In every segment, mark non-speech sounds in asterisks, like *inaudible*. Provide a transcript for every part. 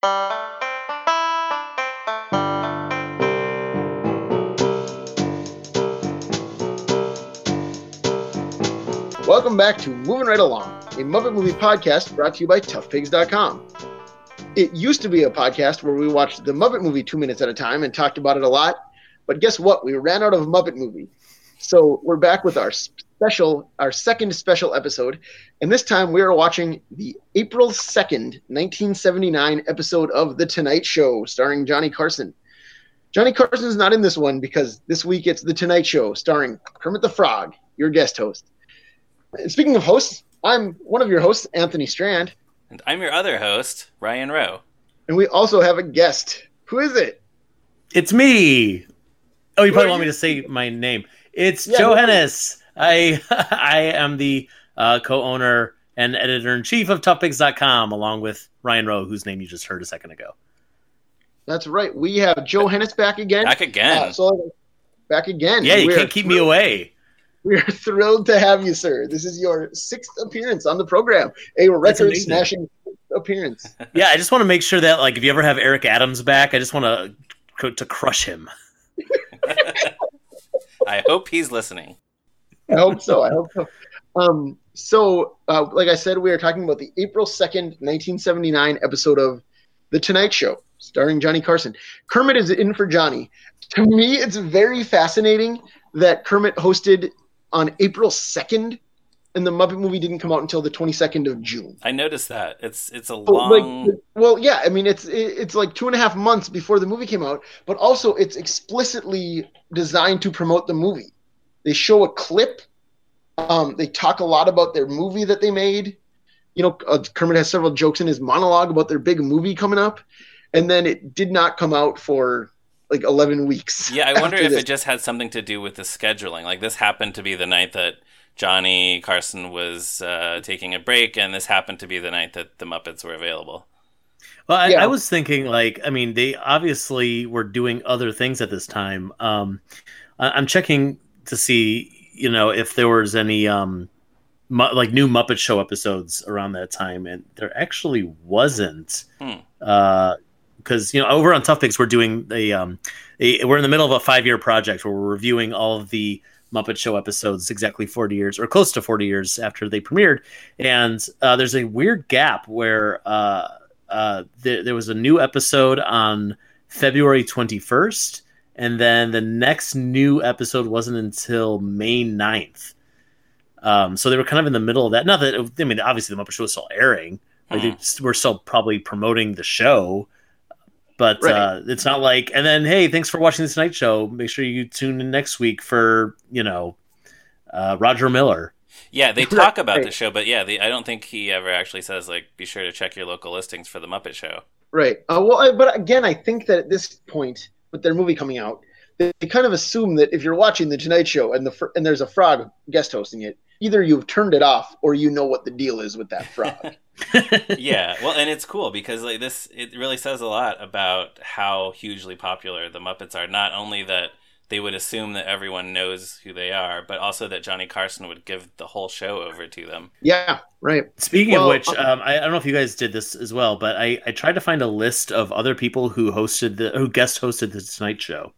Welcome back to Moving Right Along, a Muppet movie podcast brought to you by ToughPigs.com. It used to be a podcast where we watched the Muppet movie two minutes at a time and talked about it a lot, but guess what? We ran out of Muppet movie. So we're back with our special, our second special episode, and this time we are watching the April 2nd, 1979 episode of The Tonight Show starring Johnny Carson. Johnny Carson's not in this one because this week it's The Tonight Show starring Kermit the Frog, your guest host. And speaking of hosts, I'm one of your hosts, Anthony Strand, And I'm your other host, Ryan Rowe. and we also have a guest. Who is it? It's me. Oh, you Who probably are want me to say my name. It's Yeah, Joe who are you? Hennes. I *laughs* I am the uh, co-owner and editor in chief of ToughPigs.com, along with Ryan Rowe, whose name you just heard a second ago. That's right. We have Joe Hennes back again. Back again. Uh, so back again. Yeah, you We can't keep me away. We are thrilled to have you, sir. This is your sixth appearance on the program, a record smashing appearance. Yeah, I just want to make sure that like if you ever have Eric Adams back, I just want to to crush him. *laughs* I hope he's listening. I hope so. I hope so. Um, so, uh, like I said, we are talking about the April 2nd, 1979 episode of The Tonight Show, starring Johnny Carson. Kermit is in for Johnny. To me, it's very fascinating that Kermit hosted on April 2nd, and the Muppet movie didn't come out until the 22nd of June. I noticed that. It's it's a But, long like, well, yeah, I mean, it's it's like two and a half months before the movie came out, but also it's explicitly designed to promote the movie. They show a clip. Um, they talk a lot about their movie that they made. You know, uh, Kermit has several jokes in his monologue about their big movie coming up, and then it did not come out for like eleven weeks. Yeah, I *laughs* wonder if this. it just had something to do with the scheduling. Like this happened to be the night that Johnny Carson was uh, taking a break, and this happened to be the night that the Muppets were available. Well, I, Yeah. I was thinking, like, I mean, they obviously were doing other things at this time. Um, I, I'm checking to see, you know, if there was any um, mu- like new Muppet Show episodes around that time, and there actually wasn't. Hmm. Because you know, over on ToughPigs, we're doing a, um, a we're in the middle of a five year project where we're reviewing all of the Muppet Show episodes exactly 40 years or close to 40 years after they premiered, and uh, there's a weird gap where. Uh, uh, there, there was a new episode on February 21st, and then the next new episode wasn't until May 9th. Um, so they were kind of in the middle of that. Not that I mean, obviously the Muppet Show was still airing. Like they were still probably promoting the show, but Right. uh, it's not like. And then, hey, thanks for watching this night show. Make sure you tune in next week for you know uh, Roger Miller. Yeah, they talk about right. the show, but yeah, the, I don't think he ever actually says like, "Be sure to check your local listings for the Muppet Show." Right. Uh, well, I, but again, I think that at this point, with their movie coming out, they, they kind of assume that if you're watching the Tonight Show and the fr- and there's a frog guest hosting it, either you've turned it off or you know what the deal is with that frog. *laughs* yeah, *laughs* well, and it's cool because like this, it really says a lot about how hugely popular the Muppets are. Not only that they would assume that everyone knows who they are, but also that Johnny Carson would give the whole show over to them. yeah. Right. Speaking Well, of which, uh, um, I, I don't know if you guys did this as well, but I, I tried to find a list of other people who hosted the who guest hosted the Tonight Show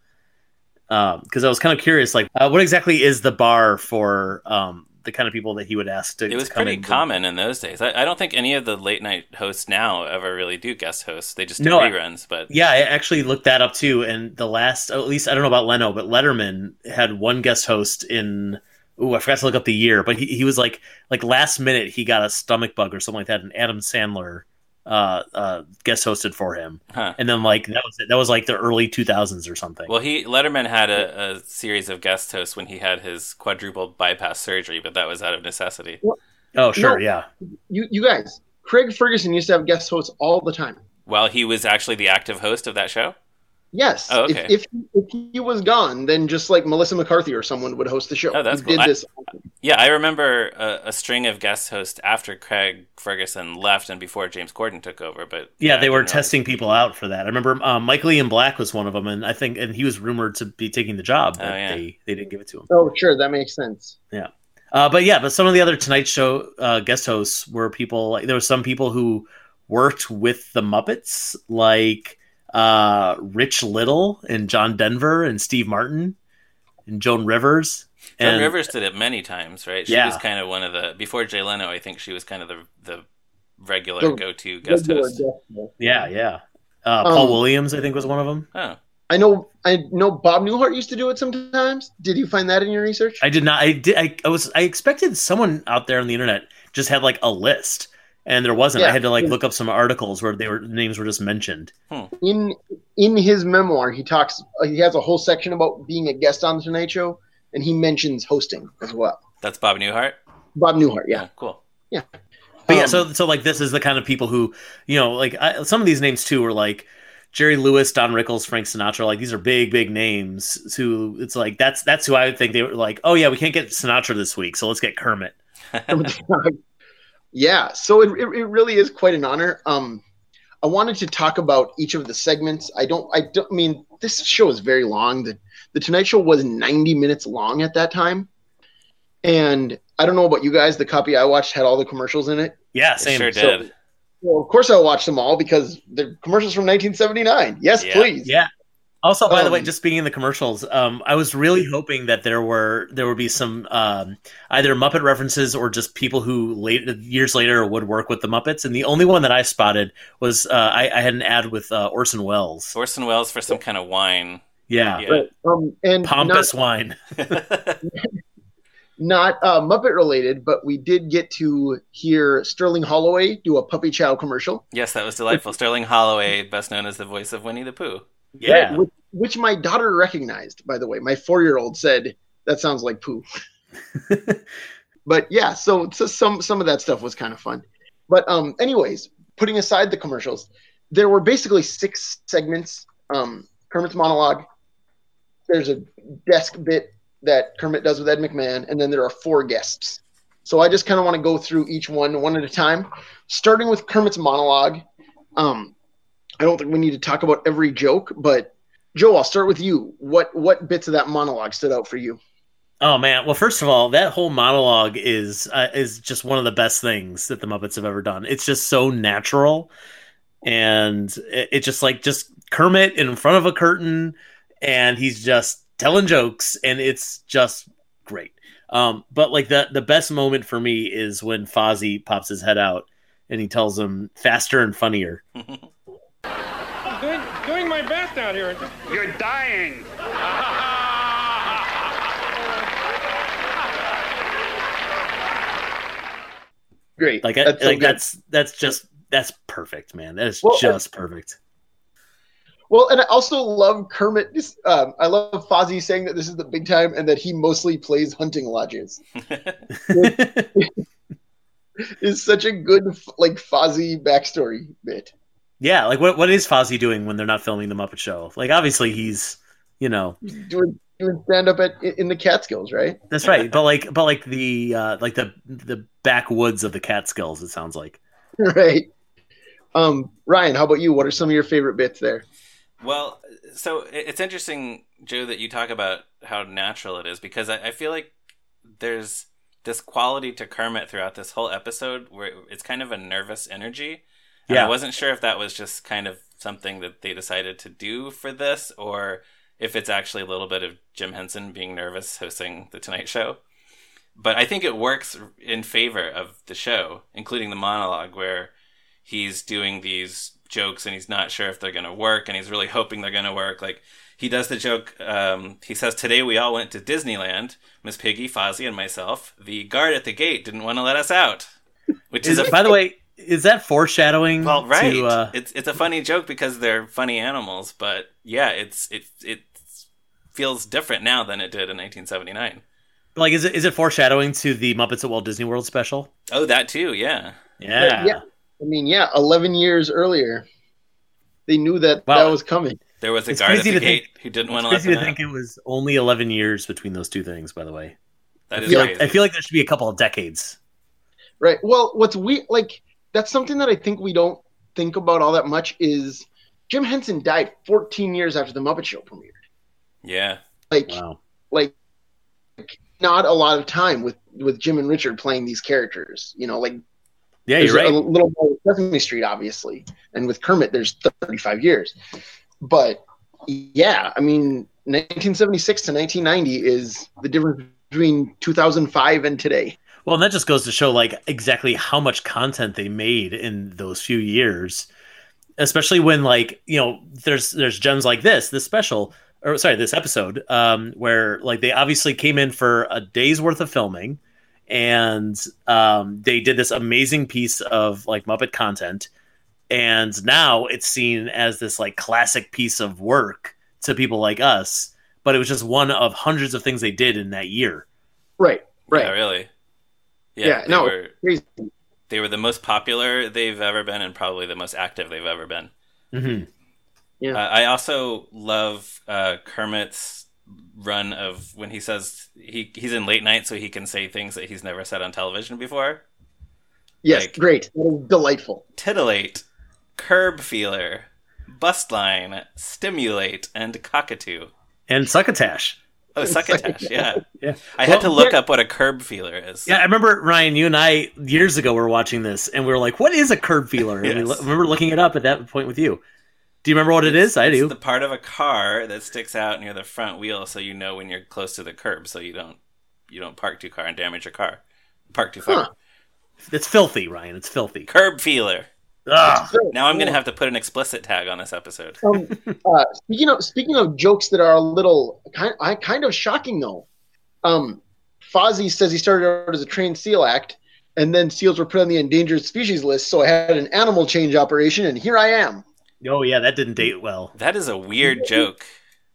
because I was kind of curious, like uh, what exactly is the bar for um, the kind of people that he would ask to? It was to pretty in? common in those days. I, I don't think any of the late night hosts now ever really do guest hosts. They just do No, reruns. But Yeah, I actually looked that up too, and the last, oh, at least I don't know about Leno, but Letterman had one guest host in. Ooh, I forgot to look up the year, but he, he was like like last minute he got a stomach bug or something like that, and Adam Sandler uh, uh, guest hosted for him, Huh. and then like that was it. that was like the early two thousands or something. well, he Letterman had a, a series of guest hosts when he had his quadruple bypass surgery, but that was out of necessity. oh sure, No. yeah. You you guys, Craig Ferguson used to have guest hosts all the time. While he was actually the active host of that show. Yes. Oh, okay. If, if if he was gone, then just like Melissa McCarthy or someone would host the show. Oh, that's He cool. did I- this. Yeah, I remember a, a string of guest hosts after Craig Ferguson left and before James Corden took over. But Yeah, I they were didn't know. testing people out for that. I remember um, Michael Ian Black was one of them, and I think and he was rumored to be taking the job, but Oh, yeah. they, they didn't give it to him. Oh, sure, that makes sense. Yeah. Uh, but yeah, but some of the other Tonight Show uh, guest hosts were people like there were some people who worked with the Muppets, like uh, Rich Little and John Denver and Steve Martin and Joan Rivers. Joan And- Rivers did it many times, right? She Yeah. was kind of one of the before Jay Leno. I think she was kind of the the regular The go-to guest Regular host. guest. Yeah, yeah. Uh, Paul Um, Williams, I think, was one of them. Oh, I know. I know Bob Newhart used to do it sometimes. Did you find that in your research? I did not. I did. I, I was. I expected someone out there on the internet just had like a list, and there wasn't. I had to like look up some articles where they were names were just mentioned. in in his memoir, he talks. uh, He has a whole section about being a guest on the Tonight Show, and he mentions hosting as well. that's Bob Newhart. Bob Newhart, yeah. Oh, cool. But yeah, Um, so so like this is the kind of people who you know like I, some of these names too were like Jerry Lewis, Don Rickles, Frank Sinatra. Like these are big big names. Who it's like that's that's who I would think they were like. Oh yeah, we can't get Sinatra this week, so let's get Kermit. *laughs* *laughs* yeah, so it, it, it really is quite an honor. Um, I wanted to talk about each of the segments. I don't. I don't I mean this show is very long. The The Tonight Show was ninety minutes long at that time, and I don't know about you guys. The copy I watched had all the commercials in it. Yeah, It same. sure So- did. Well, of course I watched them all because the commercials from 1979. Yes, Yeah. please. Yeah. Also, by the way, Um, just speaking of the commercials, um, I was really hoping that there were there would be some um, either Muppet references or just people who late years later would work with the Muppets. And the only one that I spotted was uh, I, I had an ad with uh, Orson Welles. Orson Welles for some kind of wine. Yeah, Yeah. Right. Um, and pompous not, wine. *laughs* not uh, Muppet related, but we did get to hear Sterling Holloway do a Puppy Chow commercial, yes, that was delightful. Sterling Holloway, best known as the voice of Winnie the Pooh. Yeah, which, which my daughter recognized. By the way, my four-year-old said that sounds like poo. *laughs* but yeah, so, so some some of that stuff was kind of fun. But um, anyways, putting aside the commercials, there were basically six segments. Um, Kermit's monologue. There's a desk bit that Kermit does with Ed McMahon, and then there are four guests. So I just kind of want to go through each one one at a time, starting with Kermit's monologue. Um, I don't think we need to talk about every joke, but Joe, I'll start with you. What what bits of that monologue stood out for you? Oh man! Well, first of all, that whole monologue is uh, is just one of the best things that the Muppets have ever done. It's just so natural, and it, it just like just Kermit in front of a curtain, and he's just telling jokes, and it's just great. Um, but like the the best moment for me is when Fozzie pops his head out and he tells him faster and funnier. *laughs* doing, doing my best out here. You're dying. Great. Like, That's that's, so like good. that's that's just that's perfect, man. That is Well, just perfect. Well, and I also love Kermit. This, um, I love Fozzie saying that this is the big time and that he mostly plays hunting lodges. *laughs* Is such a good like Fozzie backstory bit. Yeah, like what what is Fozzie doing when they're not filming the Muppet Show? Like obviously he's, you know, Doing doing stand up at in the Catskills, right? that's right. but like but like the uh like the the backwoods of the Catskills, it sounds like. *laughs* right. Um, Ryan, how about you? What are some of your favorite bits there? Well, so it's interesting, Joe, that you talk about how natural it is because I, I feel like there's this quality to Kermit throughout this whole episode where it's kind of a nervous energy. And Yeah. I wasn't sure if that was just kind of something that they decided to do for this or if it's actually a little bit of Jim Henson being nervous hosting The Tonight Show. But I think it works in favor of the show, including the monologue where he's doing these jokes and he's not sure if they're going to work and he's really hoping they're going to work. Like he does the joke. Um, he says, "Today we all went to Disneyland. Miss Piggy, Fozzie, and myself. The guard at the gate didn't want to let us out." Which Is is, a by the way, is that foreshadowing well, right. to uh It's it's a funny joke because they're funny animals, but yeah, it's it it feels different now than it did in 1979. like is it is it foreshadowing to the Muppets at Walt Disney World special? Oh, that too. Yeah. Yeah. yeah. I mean, yeah, eleven years earlier, they knew that Wow. that was coming. There was a It's guard at the to think- gate who didn't want to let crazy them to out. think it was only 11 years between those two things, by the way. That I is feel, like. I feel like there should be a couple of decades. Right. Well, what's we like that's something that I think we don't think about all that much is Jim Henson died 14 years after the Muppet Show premiered. yeah. Like Wow. like not a lot of time with with Jim and Richard playing these characters, you know, like Yeah, There's you're right. a little more with Sesame Street, obviously, and with Kermit, there's 35 years. But yeah, I mean, 1976 to 1990 is the difference between 2005 and today. Well, and that just goes to show like exactly how much content they made in those few years. Especially when like, you know, there's there's gems like this, this special or sorry, this episode, um, where like they obviously came in for a day's worth of filming and um they did this amazing piece of like Muppet content. And now it's seen as this like classic piece of work to people like us, but it was just one of hundreds of things they did in that year. Right, right. Yeah, really. Yeah, Yeah, they no. were Crazy. they were the most popular they've ever been, and probably the most active they've ever been. hmm Yeah. Uh, I also love uh, Kermit's run of when he says he he's in late night, so he can say things that he's never said on television before. Yes, Like- great. Delightful. Titillate, curb feeler, bust line, stimulate, and cockatoo. And Succotash. Oh, succotash, yeah. Yeah. I had to look up what a curb feeler is. Yeah, I remember Ryan. You and I years ago were watching this, and we were like, "What is a curb feeler?" And we lo- remember looking it up at that point with you. Do you remember what it is? I It's do. the part of a car that sticks out near the front wheel, so you know when you're close to the curb, so you don't you don't park too car and damage your car. Park too far. Huh. It's filthy, Ryan. It's filthy. Curb feeler. Ugh. Now I'm gonna have to put an explicit tag on this episode. Um, *laughs* uh, speaking of speaking of jokes that are a little kind, I kind of shocking though. Um, Fozzie says he started out as a trained seal act, and then seals were put on the endangered species list. So I had an animal change operation, and here I am. Oh yeah, that didn't date well. That is a weird joke.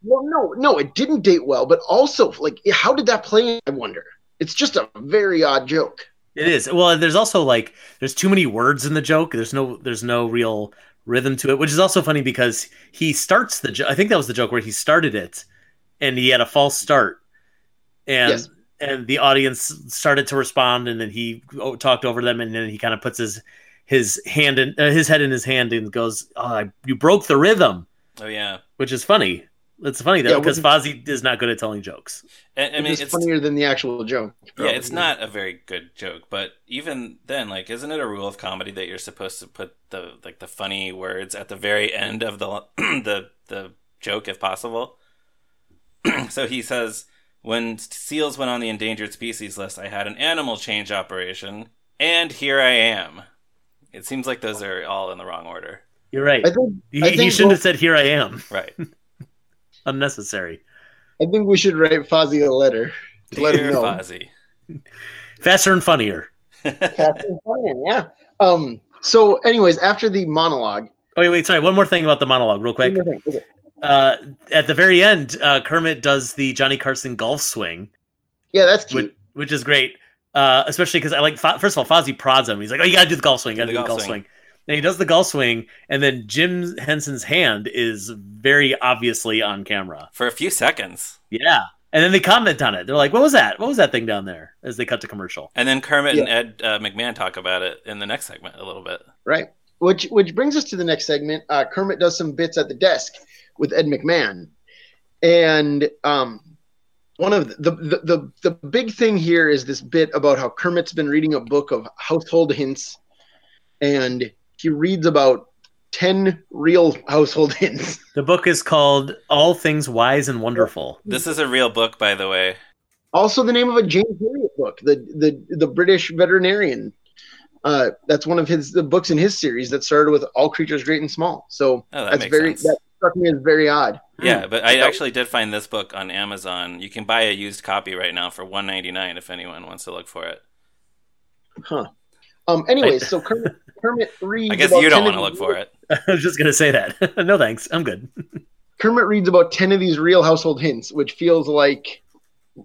Well, no, no, it didn't date well, but also like, how did that play? I wonder. It's just a very odd joke. It is. Well, there's also like there's too many words in the joke. There's no there's no real rhythm to it, which is also funny because he starts the joke. I think that was the joke where he started it, and he had a false start, and Yes. and the audience started to respond, and then he talked over them, and then he kind of puts his his hand in uh, his head in his hand and goes, oh, I- "You broke the rhythm," Oh yeah. which is funny. It's funny though Yeah, because well- Fozzie is not good at telling jokes. And, I mean, it's, it's funnier than the actual joke. yeah, it's not a very good joke, but even then, like, isn't it a rule of comedy that you're supposed to put the like the funny words at the very end of the *clears throat* the the joke if possible? *clears throat* so he says, when seals went on the endangered species list, I had an animal change operation, and here I am. It seems like those are all in the wrong order. You're right. I think He, I he shouldn't both- have said, "Here I am." Right. *laughs* Unnecessary. I think we should write Fozzie a letter to let him Dear know. Fozzie. *laughs* Faster and funnier. *laughs* Captain Brian, yeah. Um. So, anyways, after the monologue, Oh, wait, wait, sorry. One more thing about the monologue, real quick. thing. Okay. Uh, at the very end, uh, Kermit does the Johnny Carson golf swing, yeah, that's cute. which, which is great. Uh, especially because I like, first of all, Fozzie prods him. He's like, "Oh, you gotta do the golf swing. You gotta do the golf swing." And he does the golf swing, and then Jim Henson's hand is very obviously on camera. For a few seconds. Yeah, and then they comment on it. They're like, "What was that? What was that thing down there?" As they cut to commercial. And then Kermit and Ed uh, McMahon talk about it in the next segment a little bit. right? Which which brings us to the next segment. Uh, Kermit does some bits at the desk with Ed McMahon, and um, one of the the, the the big thing here is this bit about how Kermit's been reading a book of household hints, and he reads about ten real household *laughs* hints. The book is called "All Things Wise and Wonderful." This is a real book, by the way. Also, the name of a James Herriot book, the the the British veterinarian. Uh, that's one of his the books in his series that started with all creatures great and small. So Oh, that that's makes very sense. that struck me as very odd. Yeah, but I actually did find this book on Amazon. You can buy a used copy right now for one ninety nine if anyone wants to look for it. Huh. Um. Anyways, so Kermit, Kermit *laughs* reads. I guess about you don't want to look for it. *laughs* I was just gonna say that. *laughs* no thanks. I'm good. Kermit reads about ten of these real household hints, which feels like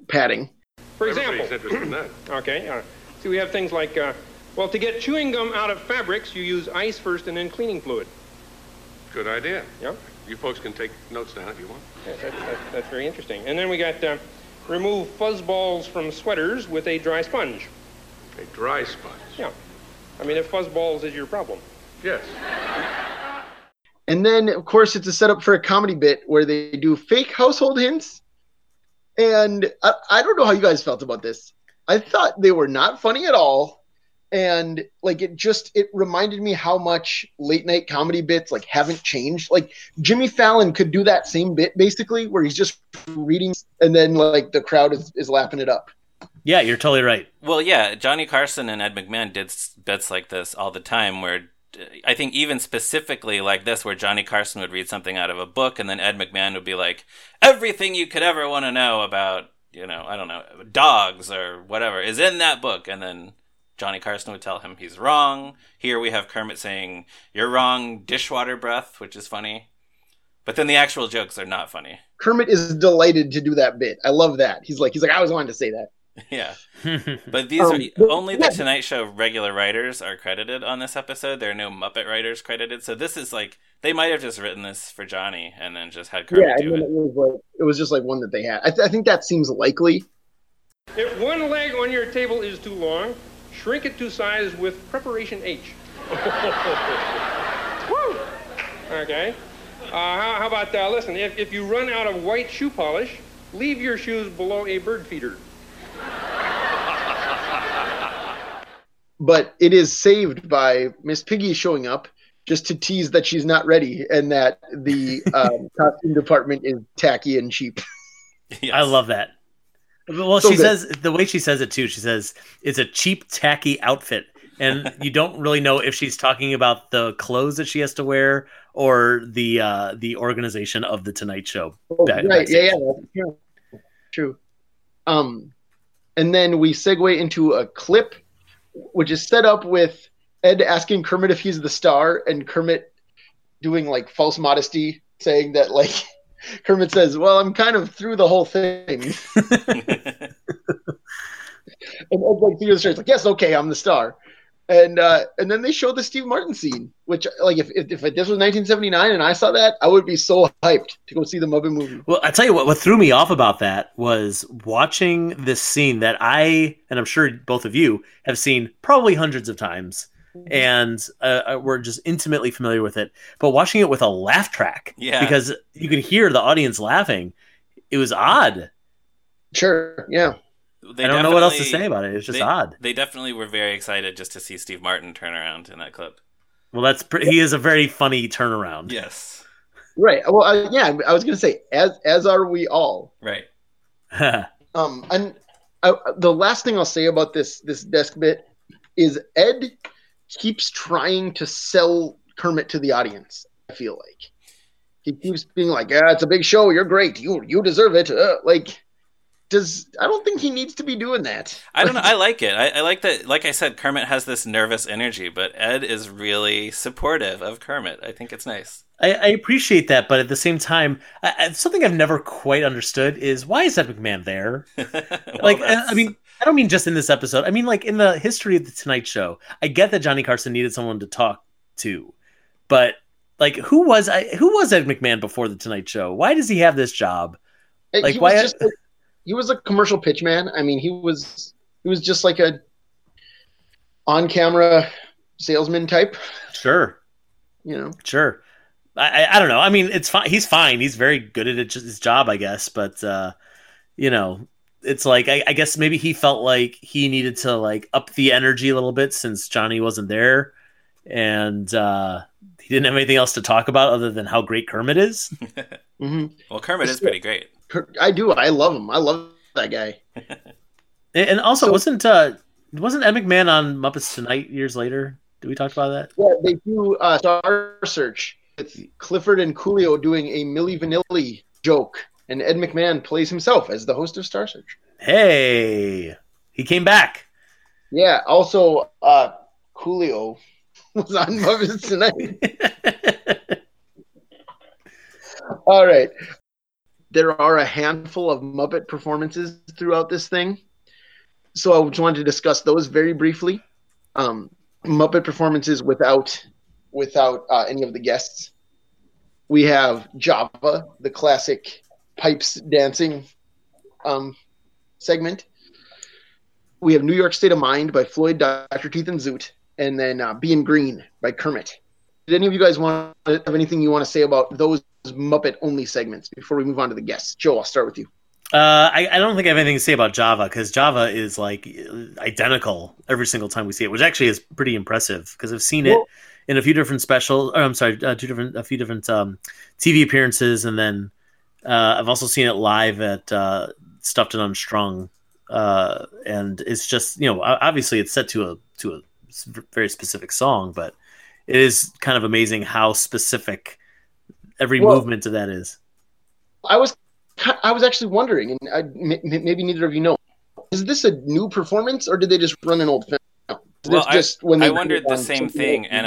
padding. For example, in *clears throat* okay, uh, see, we have things like, uh, well, to get chewing gum out of fabrics, you use ice first and then cleaning fluid. Good idea. Yep. You folks can take notes down if you want. Yeah, that, that, that's very interesting. And then we got uh, remove fuzz balls from sweaters with a dry sponge. A dry sponge. Yeah. I mean, if fuzz balls is your problem. Yes. And then, of course, it's a setup for a comedy bit where they do fake household hints. And I, I don't know how you guys felt about this. I thought they were not funny at all. and like it just it reminded me how much late night comedy bits like haven't changed like jimmy fallon could do that same bit basically where he's just reading and then like the crowd is, is laughing it up Yeah, you're totally right. Well, yeah, Johnny Carson and Ed McMahon did bits like this all the time where uh, I think even specifically like this where Johnny Carson would read something out of a book and then Ed McMahon would be like everything you could ever want to know about, you know, I don't know, dogs or whatever is in that book and then Johnny Carson would tell him he's wrong. Here we have Kermit saying you're wrong dishwater breath, which is funny. But then the actual jokes are not funny. kermit is delighted to do that bit i love that he's like he's like i always wanted to say that *laughs* Yeah. *laughs* But these Um, are but- only yeah. the Tonight Show regular writers are credited on this episode. There are no Muppet writers credited, so this is like they might have just written this for Johnny and then just had Kermit yeah and do then it. it was like it was just like one that they had i, th- I think that seems likely If one leg on your table is too long, shrink it to size with preparation H. *laughs* Woo! Okay. Uh, how, how about, uh, listen, if, if you run out of white shoe polish, leave your shoes below a bird feeder. But it is saved by Miss Piggy showing up just to tease that she's not ready and that the um, *laughs* costume department is tacky and cheap. Yes. I love that. Well, So she good. says the way she says it too. She says it's a cheap, tacky outfit, and you don't really know if she's talking about the clothes that she has to wear or the uh, the organization of the Tonight Show. Oh, Back- right, yeah, backstage. yeah, true. True. Um, and then we segue into a clip, which is set up with Ed asking Kermit if he's the star, and Kermit doing like false modesty, saying that like *laughs* Kermit says, "Well, I'm kind of through the whole thing," *laughs* and Ed like through the like, "Yes, okay, I'm the star." And uh, and then they show the Steve Martin scene, which like if, if if this was 1979 and I saw that, I would be so hyped to go see the Muppet movie. Well, I tell you what, what threw me off about that was watching this scene that I, and I'm sure both of you have seen probably hundreds of times, and uh, uh, we're just intimately familiar with it. But watching it with a laugh track, Yeah. because you could hear the audience laughing, it was odd. Sure, yeah. They I don't know what else to say about it. It's just they, odd. They definitely were very excited just to see Steve Martin turn around in that clip. Well, that's pre- he is a very funny turnaround. Yes. Right. Well, I, yeah, I was gonna say as as are we all. Right. *laughs* Um, and I, the last thing I'll say about this this desk bit is Ed keeps trying to sell Kermit to the audience. I feel like he keeps being like, "Yeah, it's a big show. You're great. You you deserve it." Uh, like, does I don't think he needs to be doing that. I don't know. I *laughs* like it. I, I like that. Like I said, Kermit has this nervous energy, but Ed is really supportive of Kermit. I think it's nice. I, I appreciate that, but at the same time, I, I, something I've never quite understood is why is Ed McMahon there? *laughs* Well, like, I mean, I don't mean just in this episode. I mean, like in the history of the Tonight Show. I get that Johnny Carson needed someone to talk to, but like, who was I? Who was Ed McMahon before the Tonight Show? Why does he have this job? Like, he why- was just *laughs* like, he was a commercial pitch man. I mean, he was he was just like a on camera salesman type. Sure, You know. sure. I, I, I don't know. I mean, it's fine. He's fine. He's very good at his job, I guess. But uh, you know, it's like I, I guess maybe he felt like he needed to like up the energy a little bit since Johnny wasn't there, and uh, he didn't have anything else to talk about other than how great Kermit is. *laughs* hmm well, Kermit is pretty great. I do. I love him. I love that guy. *laughs* And- And also, So- wasn't uh, wasn't Ed McMahon on Muppets Tonight years later? Did we talk about that? Yeah, they do uh, Star Search with Clifford and Coolio doing a Milli Vanilli joke, and Ed McMahon plays himself as the host of Star Search. Hey, he came back. Yeah. Also, uh, Coolio was on Muppets Tonight. All right. There are a handful of Muppet performances throughout this thing. So I just wanted to discuss those very briefly. Um, Muppet performances without without uh, any of the guests. We have Java, the classic pipes dancing um, segment. We have New York State of Mind by Floyd, Dr. Teeth, and Zoot, and then uh, Being Green by Kermit. Did any of you guys want to have anything you want to say about those Muppet only segments before we move on to the guests? Joe, I'll start with you. Uh, I, I don't think I have anything to say about Java because Java is like identical every single time we see it, which actually is pretty impressive because I've seen it in a few different specials. Or I'm sorry, uh, two different, a few different um, TV appearances, and then uh, I've also seen it live at uh, Stuffed and Unstrung. Uh, and it's just you know obviously it's set to a to a very specific song, but it is kind of amazing how specific every Well- movement of that is. I was I was actually wondering, and I, m- m- maybe neither of you know, is this a new performance or did they just run an old film? Is Well, this I- just when they I wondered the same thing, else? and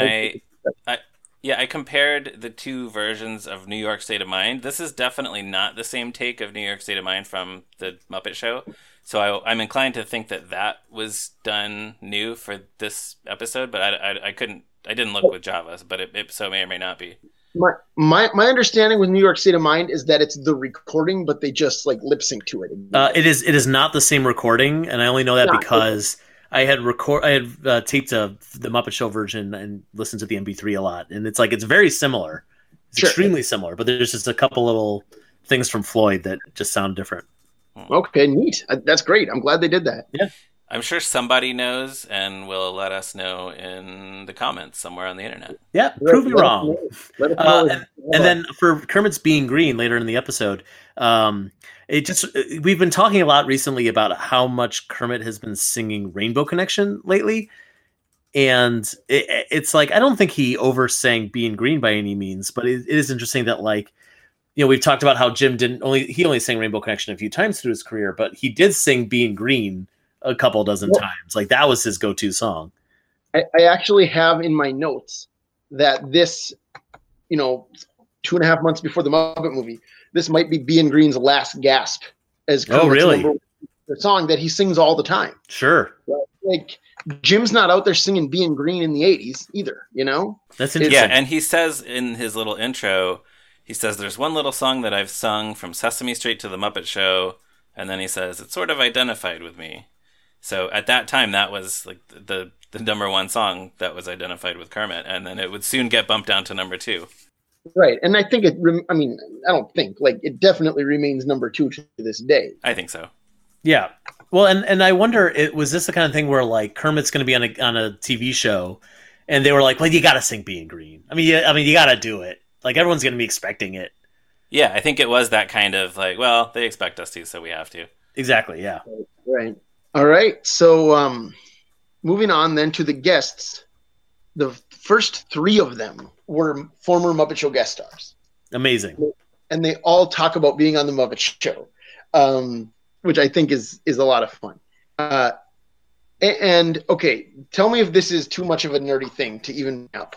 I, yeah, I compared the two versions of New York State of Mind. This is definitely not the same take of New York State of Mind from the Muppet Show. So I, I'm inclined to think that that was done new for this episode, but I, I, I couldn't, I didn't look with Java, but it, it so may or may not be. my, my my understanding with New York State of Mind is that it's the recording, but they just like lip sync to it. Uh, it is it is not the same recording, and I only know that Not. because I had record I had uh, taped a, the Muppet Show version and listened to the MP3 a lot, and it's like it's very similar, it's Sure. extremely similar, but there's just a couple little things from Floyd that just sound different. Okay, neat. Uh, That's great. I'm glad they did that. Yeah. I'm sure somebody knows and will let us know in the comments somewhere on the internet. Yeah, prove me Let us wrong. know. Let us Uh, and, and then for Kermit's being green later in the episode, um, it just we've been talking a lot recently about how much Kermit has been singing Rainbow Connection lately, and it, it's like I don't think he oversang being green by any means, but it, it is interesting that like you know we've talked about how Jim didn't only he only sang Rainbow Connection a few times through his career, but he did sing being green a couple dozen Well- times. Like that was his go-to song. I, I actually have in my notes that this, you know, two and a half months before the Muppet movie, this might be Being Green's last gasp as Oh, Kermit's really? number- the song that he sings all the time. Sure, Like Jim's not out there singing Being Green in the '80s either. You know, that's interesting. Yeah, and he says in his little intro, he says, "There's one little song that I've sung from Sesame Street to the Muppet Show," and then he says, it sort of identified with me." So at that time, that was like the the number one song that was identified with Kermit, and then it would soon get bumped down to number two. right? And I think it. rem- I mean, I don't think like it definitely remains number two to this day. I think so. Yeah. Well, and and I wonder, it was this the kind of thing where like Kermit's going to be on a on a TV show, and they were like, "Well, you got to sing Being Green." I mean, yeah, I mean, you got to do it. Like everyone's going to be expecting it. Yeah, I think it was that kind of like, well, they expect us to, so we have to. Exactly. Yeah. Right. All right. So, um, moving on then to the guests. The first three of them were former Muppet Show guest stars, Amazing. and they all talk about being on the Muppet Show, um, which I think is is a lot of fun. Uh, and okay, tell me if this is too much of a nerdy thing to even up,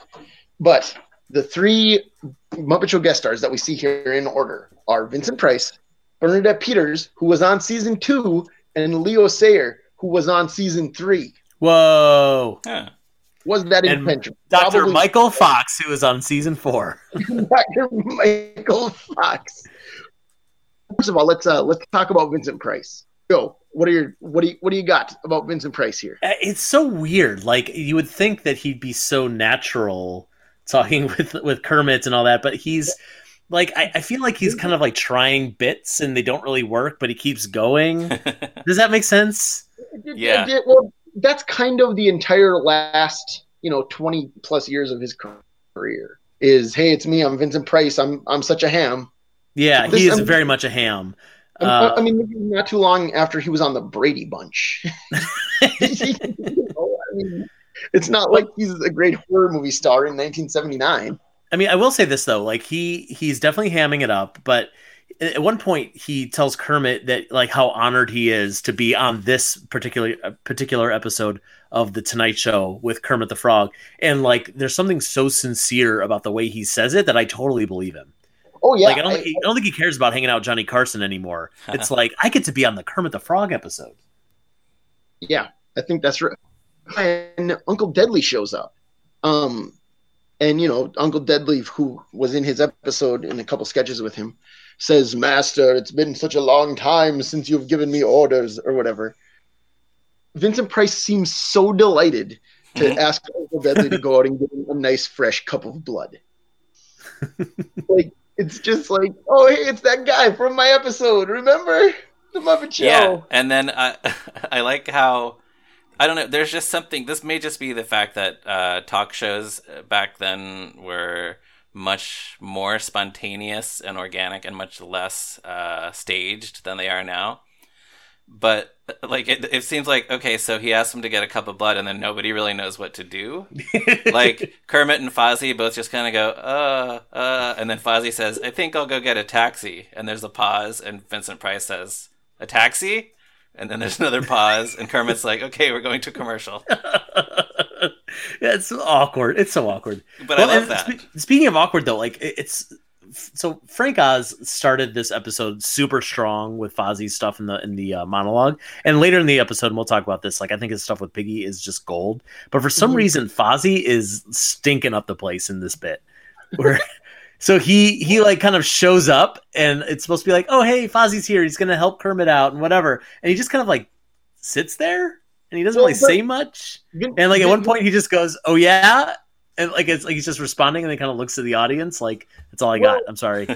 but the three Muppet Show guest stars that we see here in order are Vincent Price, Bernadette Peters, who was on season two, and Leo Sayer, who was on season three. Whoa. Yeah. Was that And intentional? Dr. Probably Michael Fox, who was on season four. *laughs* Dr. Michael Fox. First of all, let's uh, let's talk about Vincent Price. Go. What are your what do you what do you got about Vincent Price here? Uh, It's so weird. Like you would think that he'd be so natural talking *laughs* with with Kermit and all that, but he's like I, I feel like he's kind of like trying bits and they don't really work, but he keeps going. *laughs* Does that make sense? Yeah. It- it- well, that's kind of the entire last you know twenty plus years of his career. Is hey, it's me. I'm Vincent Price. I'm I'm such a ham. Yeah, This- he is I mean- very much a ham. I- Uh, I mean, not too long after he was on the Brady Bunch. *laughs* You know, I mean, it's not like he's a great horror movie star in 1979. I mean, I will say this though, like he he's definitely hamming it up, but at one point he tells Kermit that like how honored he is to be on this particular uh, particular episode of the Tonight Show with Kermit the Frog, and like there's something so sincere about the way he says it that I totally believe him. Oh yeah, like I don't, I- think he, I don't think he cares about hanging out with Johnny Carson anymore. *laughs* It's like I get to be on the Kermit the Frog episode. yeah, I think that's right. And Uncle Deadly shows up, um, and you know Uncle Deadly, who was in his episode in a couple sketches with him, says, "Master, it's been such a long time since you've given me orders or whatever." Vincent Price seems so delighted to Mhm. ask Uncle Deadly to go out and get him a nice fresh cup of blood. *laughs* like it's just like, oh hey, it's that guy from my episode, remember? the Muppet Show. Yeah, and then uh, *laughs* I like how I don't know. There's just something. This may just be the fact that uh, talk shows back then were much more spontaneous and organic and much less uh, staged than they are now. But like it, it seems like okay, so he asks him to get a cup of blood, and then nobody really knows what to do. *laughs* like Kermit and Fozzie both just kind of go, uh, uh, and then Fozzie says, "I think I'll go get a taxi." And there's a pause, and Vincent Price says, "A taxi?" And then there's another pause, and Kermit's like, "Okay, we're going to commercial." *laughs* yeah, it's awkward. It's so awkward. But I love that. spe- speaking of awkward, though, like it's so Frank Oz started this episode super strong with Fozzie's stuff in the in the uh, monologue, and later in the episode, and we'll talk about this. Like I think his stuff with Piggy is just gold, but for some Mhm. reason, Fozzie is stinking up the place in this bit. *laughs* Where so he he like kind of shows up, and it's supposed to be like, oh hey, Fozzie's here. He's gonna help Kermit out and whatever, and he just kind of like sits there, and he doesn't Well, really but- say much. And like at one point, he just goes, "Oh yeah," and like it's like he's just responding, and he kind of looks at the audience like, "That's all I got." I'm sorry. *laughs*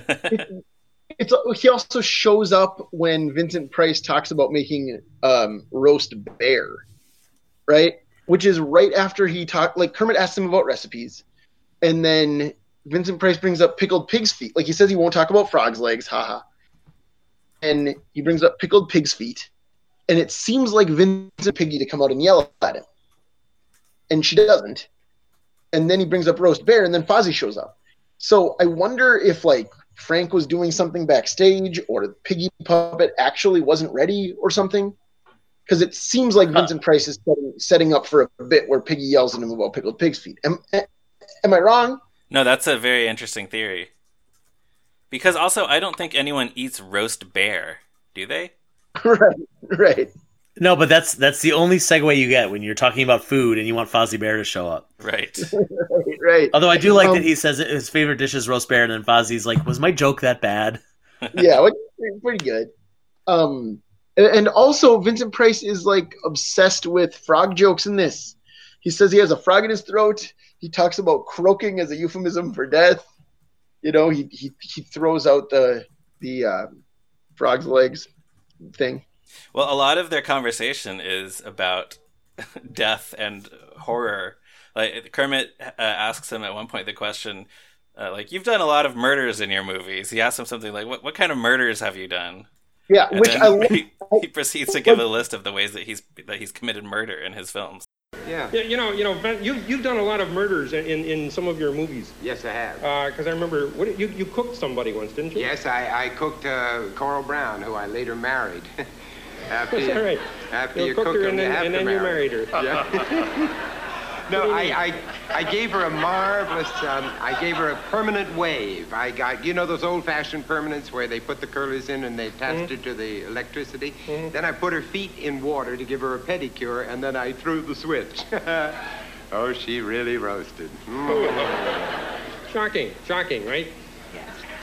it's he also shows up when Vincent Price talks about making um, roast bear, right? Which is right after he talked. Like Kermit asks him about recipes, and then Vincent Price brings up pickled pig's feet. Like he says he won't talk about frogs' legs, haha. And he brings up pickled pig's feet, and it seems like Vincent Piggy to come out and yell at him, and she doesn't. And then he brings up roast bear, and then Fozzie shows up. So I wonder if like Frank was doing something backstage, or the piggy puppet actually wasn't ready, or something. Because it seems like. Vincent Price is setting, setting up for a bit where Piggy yells at him about pickled pig's feet. Am, am I wrong? No, that's a very interesting theory. Because also, I don't think anyone eats roast bear, do they? *laughs* right, right. No, but that's that's the only segue you get when you're talking about food and you want Fozzie Bear to show up. Right. *laughs* right, right. Although I do like Um, that he says his favorite dish is roast bear, and then Fozzie's like, "Was my joke that bad?" *laughs* yeah, like, pretty good. Um, and- and also Vincent Price is like obsessed with frog jokes in this. He says he has a frog in his throat. He talks about croaking as a euphemism for death. You know, he he, he throws out the the um, frog's legs thing. Well, a lot of their conversation is about *laughs* death and horror. Like Kermit uh, asks him at one point the question, uh, like, "You've done a lot of murders in your movies." He asks him something like, "What what kind of murders have you done?" Yeah, And which I *laughs* he, he proceeds to give a list of the ways that he's that he's committed murder in his films. Yeah. Yeah, you know, you know, Ben, you you've done a lot of murders in, in, some of your movies. Yes, I have. Because I remember, what you you cooked somebody once, didn't you? Yes, I, I cooked uh, Coral Browne, who I later married. after you, that right? After You you, cooked cook her and then, and then you married her. *laughs* Yeah. *laughs* no, I, I, I gave her a marvelous, um, I gave her a permanent wave. I got, you know those old-fashioned permanents where they put the curlers in and they attached her to the electricity? Then I put her feet in water to give her a pedicure, and then I threw the switch. *laughs* oh, she really roasted. Mm. Shocking, shocking, right?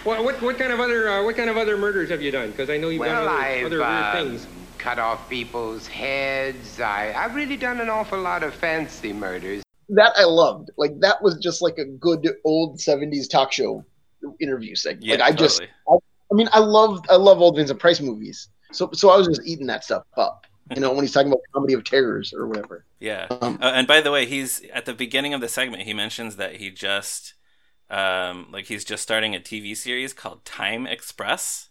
What, what, what kind of other uh, what kind of other murders have you done? Because I know you've Well, done other, I've other weird uh, things. Cut off people's heads. I, I've really done an awful lot of fancy murders. That I loved. Like that was just like a good old '70s talk show interview segment. Yeah, like I just, totally. I mean, I loved, I love old Vincent Price movies. So, so I was just eating that stuff up. You know, when he's talking about comedy of terrors or whatever. Yeah. Um, Uh, and by the way, he's at the beginning of the segment. He mentions that he just, um, like he's just starting a TV series called Time Express,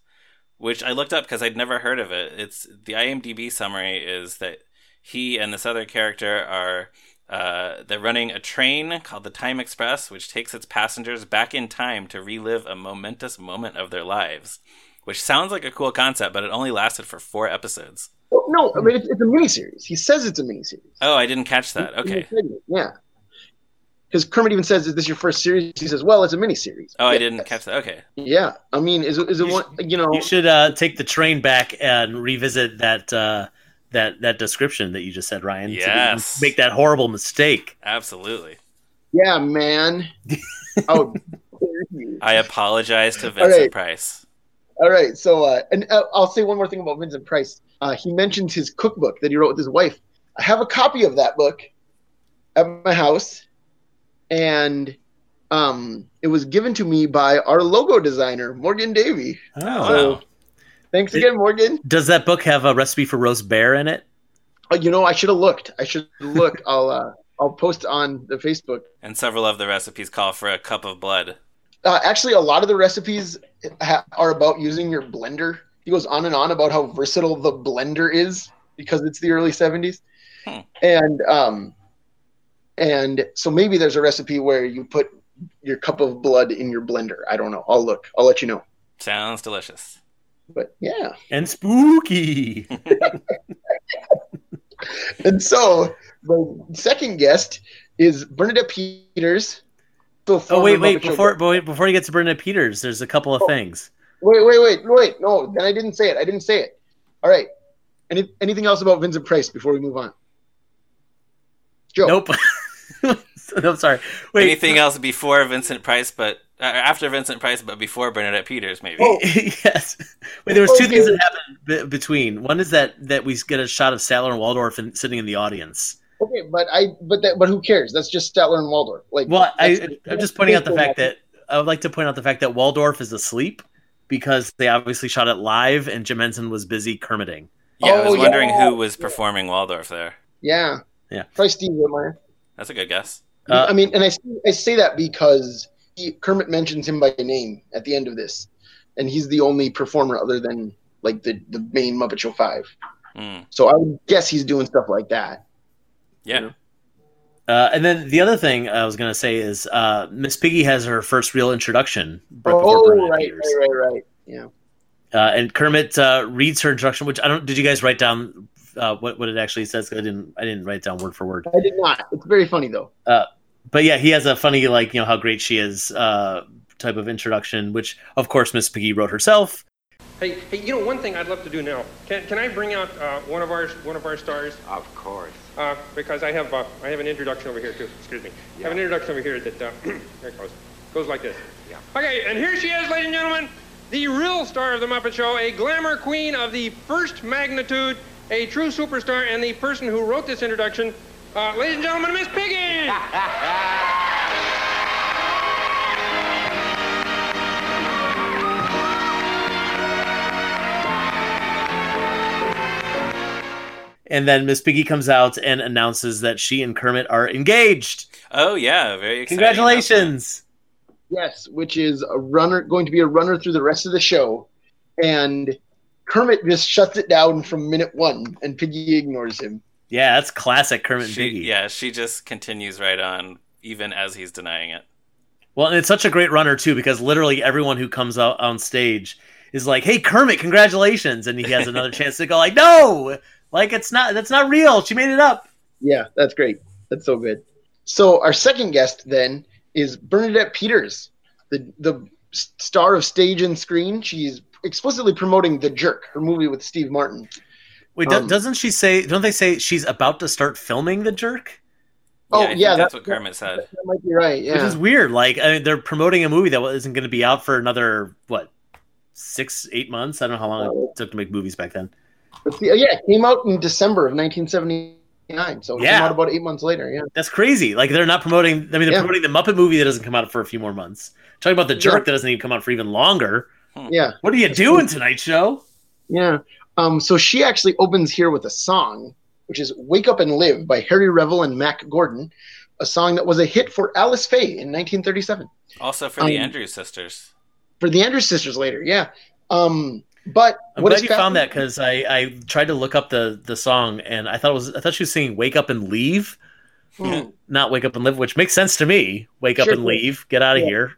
which I looked up because I'd never heard of it. It's the IMDb summary is that he and this other character are. Uh, they're running a train called the Time Express, which takes its passengers back in time to relive a momentous moment of their lives. Which sounds like a cool concept, but it only lasted for four episodes. Well, no, I mean it's, it's a miniseries. He says it's a miniseries. Oh, I didn't catch that. Okay. Yeah. Because Kermit even says, "Is this your first series?" He says, "Well, it's a mini series." Oh, I didn't catch that. Okay. Yeah, I mean, is it is it You one? You know, You should uh, take the train back and revisit that uh, that that description that you just said, Ryan. so that Yes. make that horrible mistake. Absolutely. yeah, man. *laughs* Oh. I apologize to Vincent right. Price. All right, so uh, and uh, I'll say one more thing about Vincent Price. Uh, he mentioned his cookbook that he wrote with his wife. I have a copy of that book at my house, and um, it was given to me by our logo designer Morgan Davey. Oh, Wow. Thanks again, Morgan. Does that book have a recipe for roast bear in it? Oh, you know, I should have looked. I should look. *laughs* I'll uh, I'll post on the Facebook. And several of the recipes call for a cup of blood. Uh, actually, a lot of the recipes ha- are about using your blender. He goes on and on about how versatile the blender is because it's the early '70s, Hmm. and um, and so maybe there's a recipe where you put your cup of blood in your blender. I don't know. I'll look. I'll let you know. Sounds delicious. But yeah, And spooky. *laughs* and so the second guest is Bernadette Peters. the oh wait, wait! Muppet Before but wait, before he gets to Bernadette Peters, there's a couple of Oh. things. Wait, wait, wait, wait. No, then I didn't say it. I didn't say it. All right. Any, anything else about Vincent Price before we move on? Joe. Nope. *laughs* no, *laughs* I'm sorry. Wait. Anything else before Vincent Price, but uh, after Vincent Price, but before Bernadette Peters, maybe? Oh. *laughs* yes. Wait, there was two Okay. things that happened be- between. One is that that we get a shot of Statler and Waldorf in, sitting in the audience. Okay, but I but that but who cares? That's just Statler and Waldorf. Like Well, I, I'm just pointing out the fact that I would like to point out the fact that Waldorf is asleep because they obviously shot it live and Jim Henson was busy Kermiting. yeah, I Oh, was wondering yeah. who was performing Waldorf there. yeah, Yeah. probably Steve Whitmire. That's a good guess. Uh, I mean, and I I say that because he, Kermit mentions him by name at the end of this, and he's the only performer other than like the the main Muppet Show Five. Hmm. So I would guess he's doing stuff like that. Yeah. Uh, and then the other thing I was going to say is uh, Miss Piggy has her first real introduction. right Oh, right, right, right, right. Yeah. Uh, and Kermit uh, reads her introduction, which I don't. Did you guys write down uh, what what it actually says? I didn't. I didn't write it down word for word. I did not. It's very funny though. But yeah, he has a funny like you know how great she is uh, type of introduction, which of course Miss Piggy wrote herself. Hey, hey, you know one thing I'd love to do now. Can, can I bring out uh, one of our one of our stars? Of course. Uh, because I have uh, I have an introduction over here too. Excuse me. I have an introduction over here that uh, *clears throat* here it goes. Goes like this. Yeah. Okay, and here she is, ladies and gentlemen, the real star of the Muppet Show, a glamour queen of the first magnitude, a true superstar, and the person who wrote this introduction. Uh, ladies and gentlemen, Miss Piggy. *laughs* And then Miss Piggy comes out and announces that she and Kermit are engaged. Oh yeah, very exciting. Congratulations! Yes, which is a runner going to be a runner through the rest of the show, and Kermit just shuts it down from minute one, and Piggy ignores him. Yeah, that's classic Kermit She, Piggy. yeah, she just continues right on, even as he's denying it. Well, and it's such a great runner too because literally everyone who comes out on stage is like, "Hey, Kermit, congratulations!" and he has *laughs* another chance to go like, "No, like it's not. That's not real. She made it up." Yeah, that's great. That's so good. So our second guest then is Bernadette Peters, the the star of stage and screen. She's explicitly promoting The Jerk, her movie with Steve Martin. Wait, Um, doesn't she say? Don't they say she's about to start filming the jerk? Oh, I think yeah, that's that- what Kermit said. That might be right. Which Yeah, is weird. Like I mean, they're promoting a movie that isn't going to be out for another what six, eight months. I don't know how long it took to make movies back then. But the- yeah, it came out in December of 1979, so it Yeah. came out about eight months later. Yeah, That's crazy. Like they're not promoting. I mean, they're Yeah. promoting the Muppet movie that doesn't come out for a few more months. Talking about the jerk Yeah. that doesn't even come out for even longer. Yeah. What are you doing tonight, show? Yeah. Um, so she actually opens here with a song, which is Wake Up and Live by Harry Revel and Mack Gordon, a song that was a hit for Alice Faye in 1937. Also for the Um, Andrews sisters. For the Andrews sisters later, yeah. Um, but I'm what glad is you found that because I, I tried to look up the, the song and I thought it was I thought she was singing "Wake Up and Leave," Hmm. not "Wake Up and Live," which makes sense to me. Wake up and leave, get out of Yeah. here.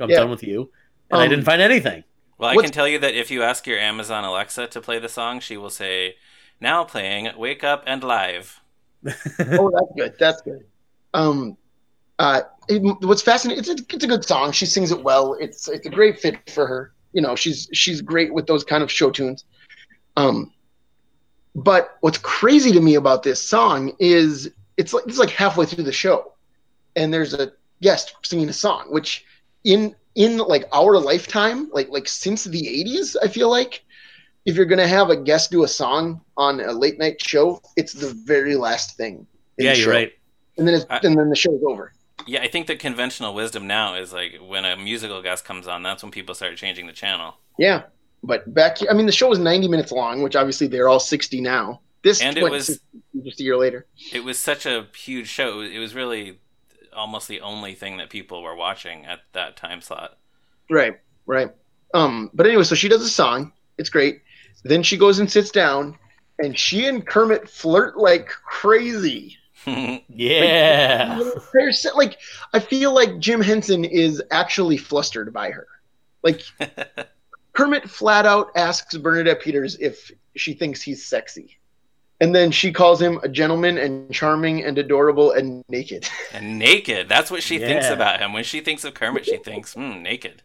I'm Yeah. done with you. And I Um, didn't find anything. Well, I What's- can tell you that if you ask your Amazon Alexa to play the song, she will say, "Now playing Wake Up and Live." *laughs* oh, that's good. That's good. Um, uh, it, what's fascinating? It's a, it's a good song. She sings it well. It's it's a great fit for her. You know, she's she's great with those kind of show tunes. Um, but what's crazy to me about this song is it's like it's like halfway through the show, and there's a guest singing a song, which in in like our lifetime, like like since the '80s, I feel like if you're gonna have a guest do a song on a late night show, it's the very last thing. in yeah, the you're show. right. And then it's, I- and then the show's over. Yeah, I think the conventional wisdom now is like when a musical guest comes on, that's when people start changing the channel. Yeah, But back, I mean, the show was 90 minutes long, which obviously they're all 60 now. This And it was- just a year later. It was such a huge show. It was really almost the only thing that people were watching at that time slot. Right, right. Um, but anyway, so she does a song. It's great. Then she goes and sits down, and she and Kermit flirt like crazy. *laughs* Yeah. They're like, I feel like Jim Henson is actually flustered by her. Like *laughs* Kermit flat out asks Bernadette Peters if she thinks he's sexy. And then she calls him a gentleman and charming and adorable and naked. *laughs* and naked. That's what she thinks about him. When she thinks of Kermit, she thinks, hmm, naked.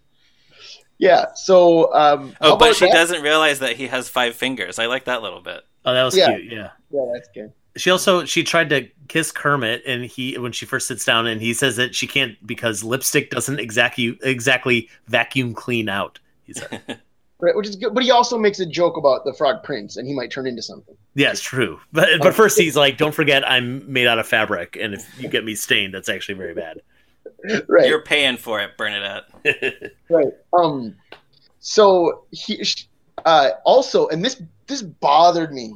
yeah. So, um, Oh, but she that? doesn't realize that he has five fingers. I like that little bit. Oh, that was Yeah. cute. Yeah. Yeah, that's good. She also she tried to kiss Kermit, and he when she first sits down, and he says that she can't because lipstick doesn't exactly exactly vacuum clean out. He said, *laughs* Right, which is good. But he also makes a joke about the Frog Prince, and he might turn into something. "Yeah, it's true." But but first he's like, "Don't forget, I'm made out of fabric, and if you get me stained, that's actually very bad." *laughs* Right. You're paying for it, Bernadette. *laughs* Right. Um. So he uh, also, and this this bothered me.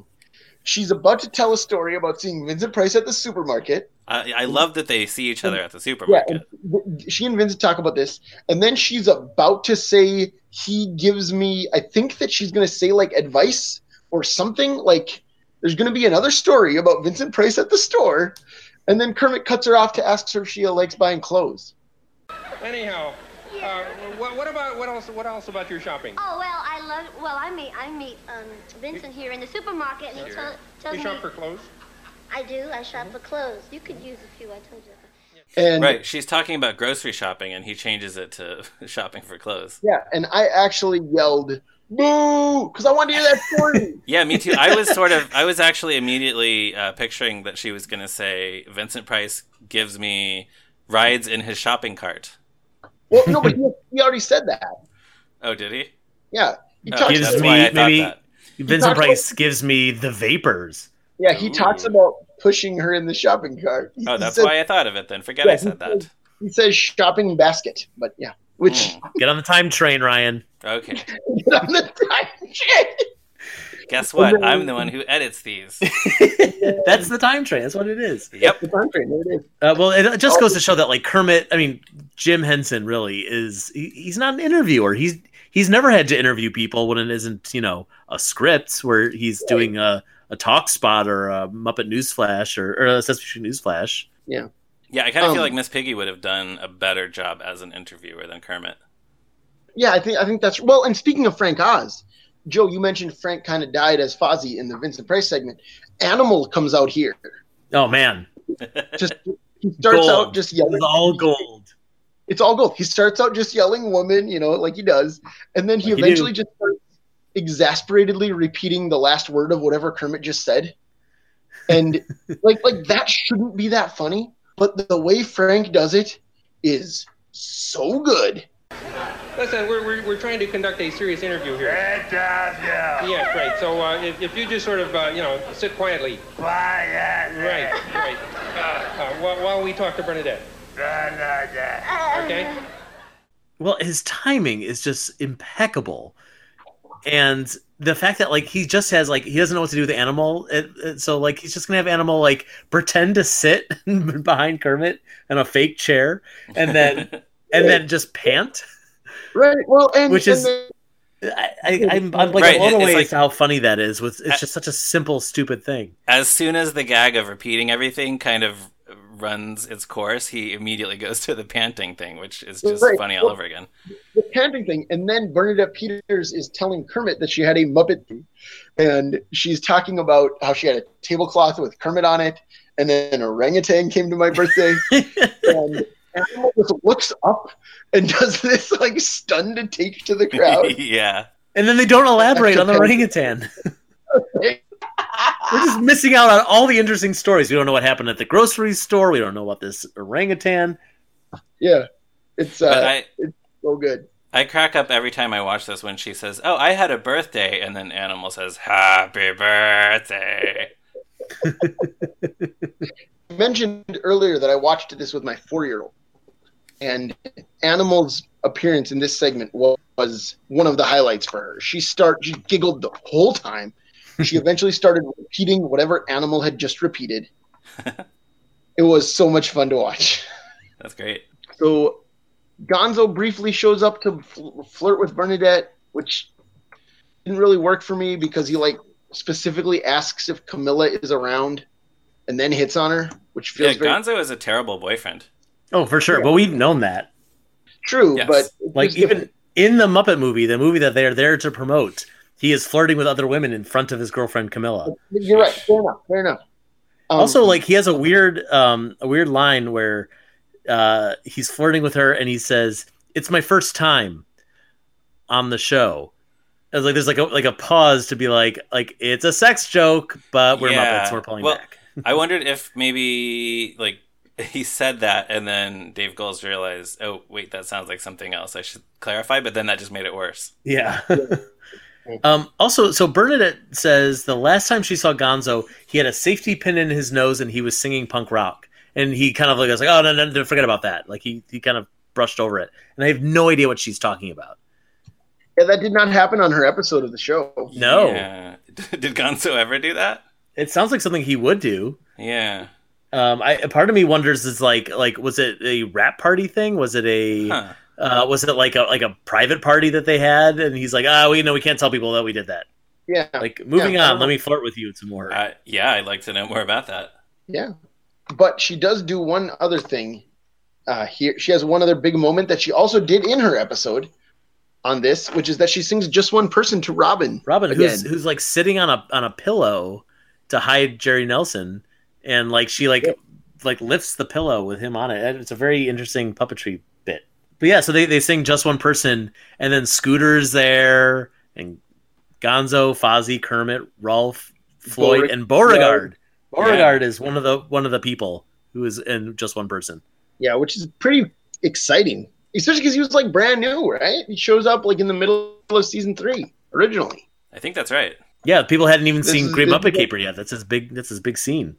She's about to tell a story about seeing Vincent Price at the supermarket. I, I love that they see each other at the Yeah, supermarket. and she and Vincent talk about this, and then she's about to say he gives me. I think that she's going to say like advice or something. Like there's going to be another story about Vincent Price at the store, and then Kermit cuts her off to ask her if she likes buying clothes. Anyhow, uh, what, what about what else? What else about your shopping? Oh well, I love. Well, I meet I meet um, Vincent here in the supermarket, and he Sure. tell, tells You me shop for clothes. I do. I shop for clothes. You could use a few. I told you. And Right. She's talking about grocery shopping, and he changes it to *laughs* shopping for clothes. yeah, and I actually yelled boo because I wanted to hear that story. *laughs* Yeah, me too. I was sort of, I was actually immediately uh, picturing that she was going to say, Vincent Price gives me rides in his shopping cart. well, no, but he, he already said that. Oh, did he? Yeah, he Oh. Gives me- why I thought maybe- Vincent talks Price gives me the vapors. Yeah, he talks about pushing her in the shopping cart. He- Oh, that's says- why I thought of it then. Forget Yeah, I he said that. He says shopping basket, but yeah, which Hmm. *laughs* Get on the time train, Ryan. Okay. *laughs* Get on the time shit. Guess what? I'm the one who edits these. *laughs* That's the time train. That's what it is. Yep. The time train, there it is. Uh, well, it just goes to show that like Kermit, I mean Jim Henson really is. He, he's not an interviewer. He's he's never had to interview people when it isn't you know a script where he's doing a, a talk spot or a Muppet Newsflash or, or a Sesame Street Newsflash. Yeah, Yeah, I kind of Um, feel like Miss Piggy would have done a better job as an interviewer than Kermit. Yeah, I think I think that's well. And speaking of Frank Oz, Joe, you mentioned Frank kind of died as Fozzie in the Vincent Price segment. Animal comes out here. Oh man, *laughs* Just he starts Gold. out just yelling. it's all gold. It's all gold. He starts out just yelling "woman," you know, like he does, and then he Like eventually do. just starts exasperatedly repeating the last word of whatever Kermit just said. And *laughs* like like that shouldn't be that funny, but the way Frank does it is so good. Listen, we're, we're, we're trying to conduct a serious interview here. Yes, right. So uh, if, if you just sort of, uh, you know, sit quietly. Right, right. Uh, uh, while, while we talk to Bernadette. Bernadette. Okay? Well, his timing is just impeccable, and the fact that like he just has like he doesn't know what to do with the animal, it, it- so like he's just gonna have animal like pretend to sit *laughs* behind Kermit in a fake chair, and then *laughs* and then just pant. Right. Well, and Which and is- then- I, I, I'm, I'm like Right, blown away like- how funny that is. With it's just such a simple, stupid thing. as soon as the gag of repeating everything kind of runs its course, he immediately goes to the panting thing, which is just Right. funny all over again. the panting thing, and then Bernadette Peters is telling Kermit that she had a Muppet, and she's talking about how she had a tablecloth with Kermit on it, and then an orangutan came to my birthday, *laughs* and Animal just looks up and does this like stunned take to the crowd. *laughs* yeah. And then they don't elaborate on the orangutan. We're just missing out on all the interesting stories. We don't know what happened at the grocery store. We don't know about this orangutan. yeah, it's But uh, I, so good. I crack up every time I watch this when she says, "Oh, I had a birthday," and then Animal says, "Happy birthday." *laughs* I mentioned earlier that I watched this with my four-year-old, and Animal's appearance in this segment was was one of the highlights for her. She start she giggled the whole time. She *laughs* eventually started repeating whatever animal had just repeated. *laughs* it was so much fun to watch. That's great. So Gonzo briefly shows up to fl- flirt with Bernadette, which didn't really work for me because he like specifically asks if Camilla is around and then hits on her, which Yeah, feels very Gonzo is a terrible boyfriend. Oh, for sure. Yeah. But we've known that. true. Yes. But Like just even in the Muppet movie, the movie that they're there to promote, he is flirting with other women in front of his girlfriend Camilla. You're right. Fair enough. Fair enough. Um, also, like he has a weird, um, a weird line where uh, he's flirting with her, and he says, "It's my first time on the show." It's like there's like a like a pause to be like like it's a sex joke, but we're Yeah. Muppets, we're pulling Well, back. I wondered if maybe like *laughs* he said that and then Dave Goelz realized, oh wait, that sounds like something else. I should clarify, but then that just made it worse. Yeah. Um, also, so Bernadette says the last time she saw Gonzo, he had a safety pin in his nose and he was singing punk rock. And he kind of like was like, oh no, no, no, forget about that. Like he he kind of brushed over it, and I have no idea what she's talking about. yeah, that did not happen on her episode of the show. No, Yeah. *laughs* Did Gonzo ever do that? it sounds like something he would do. Yeah. Um, I part of me wonders is like like was it a wrap party thing? Was it a Huh. Uh, was it like a like a private party that they had? And he's like, ah, we know we can't tell people that we did that. Yeah. Like moving Yeah, on, let me flirt with you some more. Uh, yeah, I'd like to know more about that. Yeah. But she does do one other thing uh, here. She has one other big moment that she also did in her episode on this, which is that she sings just one person to Robin. Robin, who's again. who's like sitting on a on a pillow to hide Jerry Nelson, and like she like Yeah. like lifts the pillow with him on it. It's a very interesting puppetry bit. But yeah, so they they sing just one person, and then Scooter's there, and Gonzo, Fozzie, Kermit, Rolf, Floyd, Beauregard. and Beauregard. Beauregard is one of the one of the people who is in just one person. Yeah, which is pretty exciting, especially because he was like brand new, right? He shows up like in the middle of season three originally. I think that's right. Yeah, people hadn't even This seen is- Great Muppet Caper yet. That's his big. That's his big scene.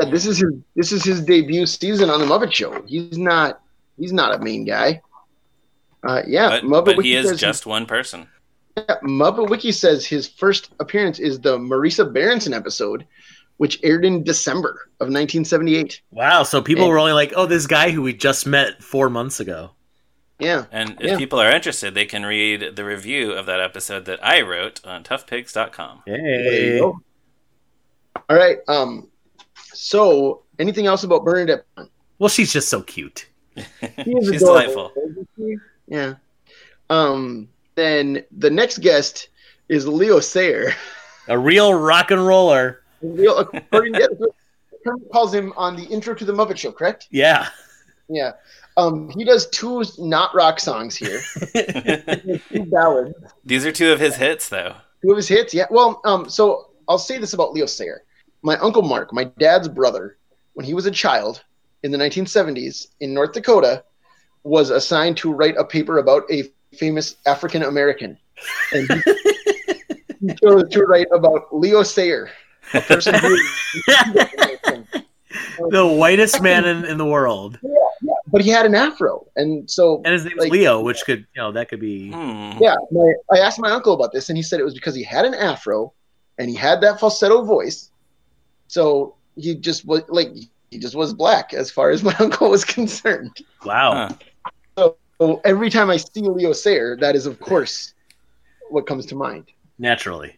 Yeah, this is his this is his debut season on the Muppet Show. He's not he's not a main guy. Uh, yeah, But, Muppet but Wiki he is says- just one person. Yeah, Muppet Wiki says his first appearance is the Marisa Berenson episode, which aired in December of 1978. Wow, so people And- were only like, "Oh, this guy who we just met four months ago." Yeah, And if Yeah. people are interested, they can read the review of that episode that I wrote on toughpigs.com. Hey. All right. Um. So, anything else about Bernadette? well, she's just so cute. *laughs* She is She's adorable, delightful. Isn't she? Yeah. Um. Then the next guest is Leo Sayer. A real rock and roller. Leo, according to Kermit calls him on the intro to the Muppet Show, correct? Yeah. Yeah. Um. He does two not rock songs here. *laughs* two ballads. These are two of his hits, though. Two of his hits, yeah. Well, um, so I'll say this about Leo Sayer. My uncle Mark, my dad's brother, when he was a child in the 1970s in North Dakota, was assigned to write a paper about a famous African American, and he, he *laughs* chose to write about Leo Sayer, a person who. *laughs* the whitest man in, in the world, but he had an afro, and so and his name's Like- Leo, which could you know that could be. Hmm. Yeah, my, I asked my uncle about this, and he said it was because he had an afro, and he had that falsetto voice, so he just was like he just was black as far as my *laughs* uncle was concerned. Wow. Huh. So every time I see Leo Sayer, that is of course what comes to mind. Naturally.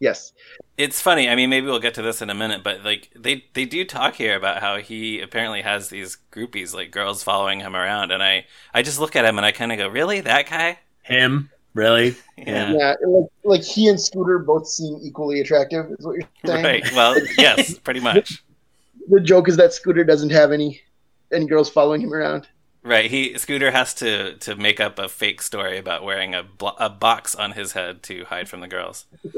Yes, It's funny. I mean, maybe we'll get to this in a minute, but like they they do talk here about how he apparently has these groupies, like girls following him around, and I I just look at him and I kind of go, really, that guy? Him, really? *laughs* Yeah. yeah, like, like he and Scooter both seem equally attractive. Is what you're saying? Right. Well, *laughs* yes, pretty much. The joke is that Scooter doesn't have any any girls following him around. Right. He Scooter has to to make up a fake story about wearing a blo- a box on his head to hide from the girls. *laughs*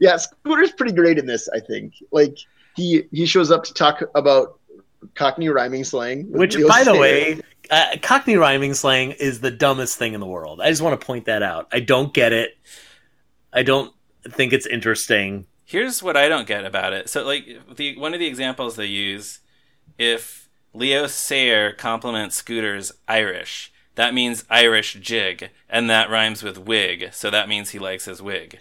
Yeah, Scooter's pretty great in this. I think. Like he he shows up to talk about Cockney rhyming slang, Which, Leo by the way, uh, Cockney rhyming slang is the dumbest thing in the world. I just want to point that out. I don't get it. I don't think it's interesting. Here's what I don't get about it. So, like, the one of the examples they use, if Leo Sayer compliments Scooter's Irish, that means Irish jig, and that rhymes with wig, so that means he likes his wig.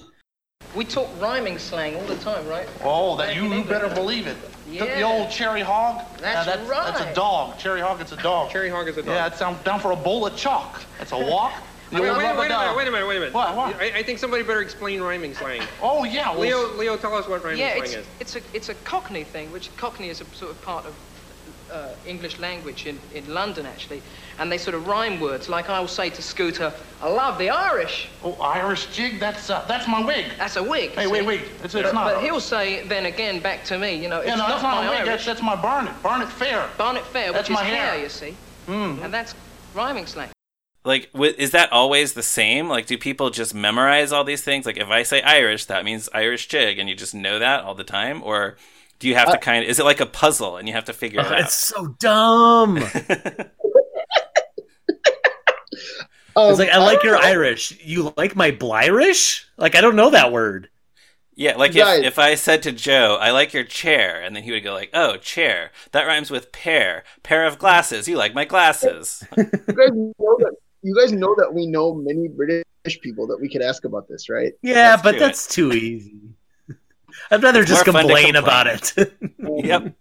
We talk rhyming slang all the time, right? Oh, that you, you better believe it. The- The, old cherry hog. That's that's, That's a dog. Cherry hog, it's a dog. Cherry hog is a dog. Yeah, it's down, down for a bowl of chalk. That's a walk. The *laughs* Wait, old wait, rubber wait a minute, wait a minute, wait a minute. What, what? I, I think somebody better explain rhyming slang. *laughs* Oh, yeah. Well, Leo, Leo, tell us what rhyming Yeah, slang it's, is. it's, a, it's a Cockney thing, which Cockney is a sort of part of uh, English language in, in London, actually. And they sort of rhyme words, like I will say to Scooter, I love the Irish. Oh, Irish jig, that's uh, that's my wig. That's a wig. Hey, see? wait, wait. It's, it's But, not. but he'll say then again back to me, you know, it's yeah, no, not, that's not my a wig. That's, Irish. that's my Barnet. Barnet Fair. Barnet Fair, That's which is my hair. hair, you see. Mm. And that's rhyming slang. Like, is that always the same? Like, do people just memorize all these things? Like, if I say Irish, that means Irish jig, and you just know that all the time? Or do you have to kind of, is it like a puzzle and you have to figure it Oh, out? it's so dumb. *laughs* Um, It's like I like don't your know. Irish. You like my Blyrish? Like I don't know that word. Yeah, like if, if I said to Joe, I like your chair, and then he would go like, oh, chair. That rhymes with pair. Pair of glasses. You like my glasses. You guys know that. You guys know that we know many British people that we could ask about this, right? Yeah, Let's but do that's too easy. I'd rather It's just more fun to complain complain. about it. yep.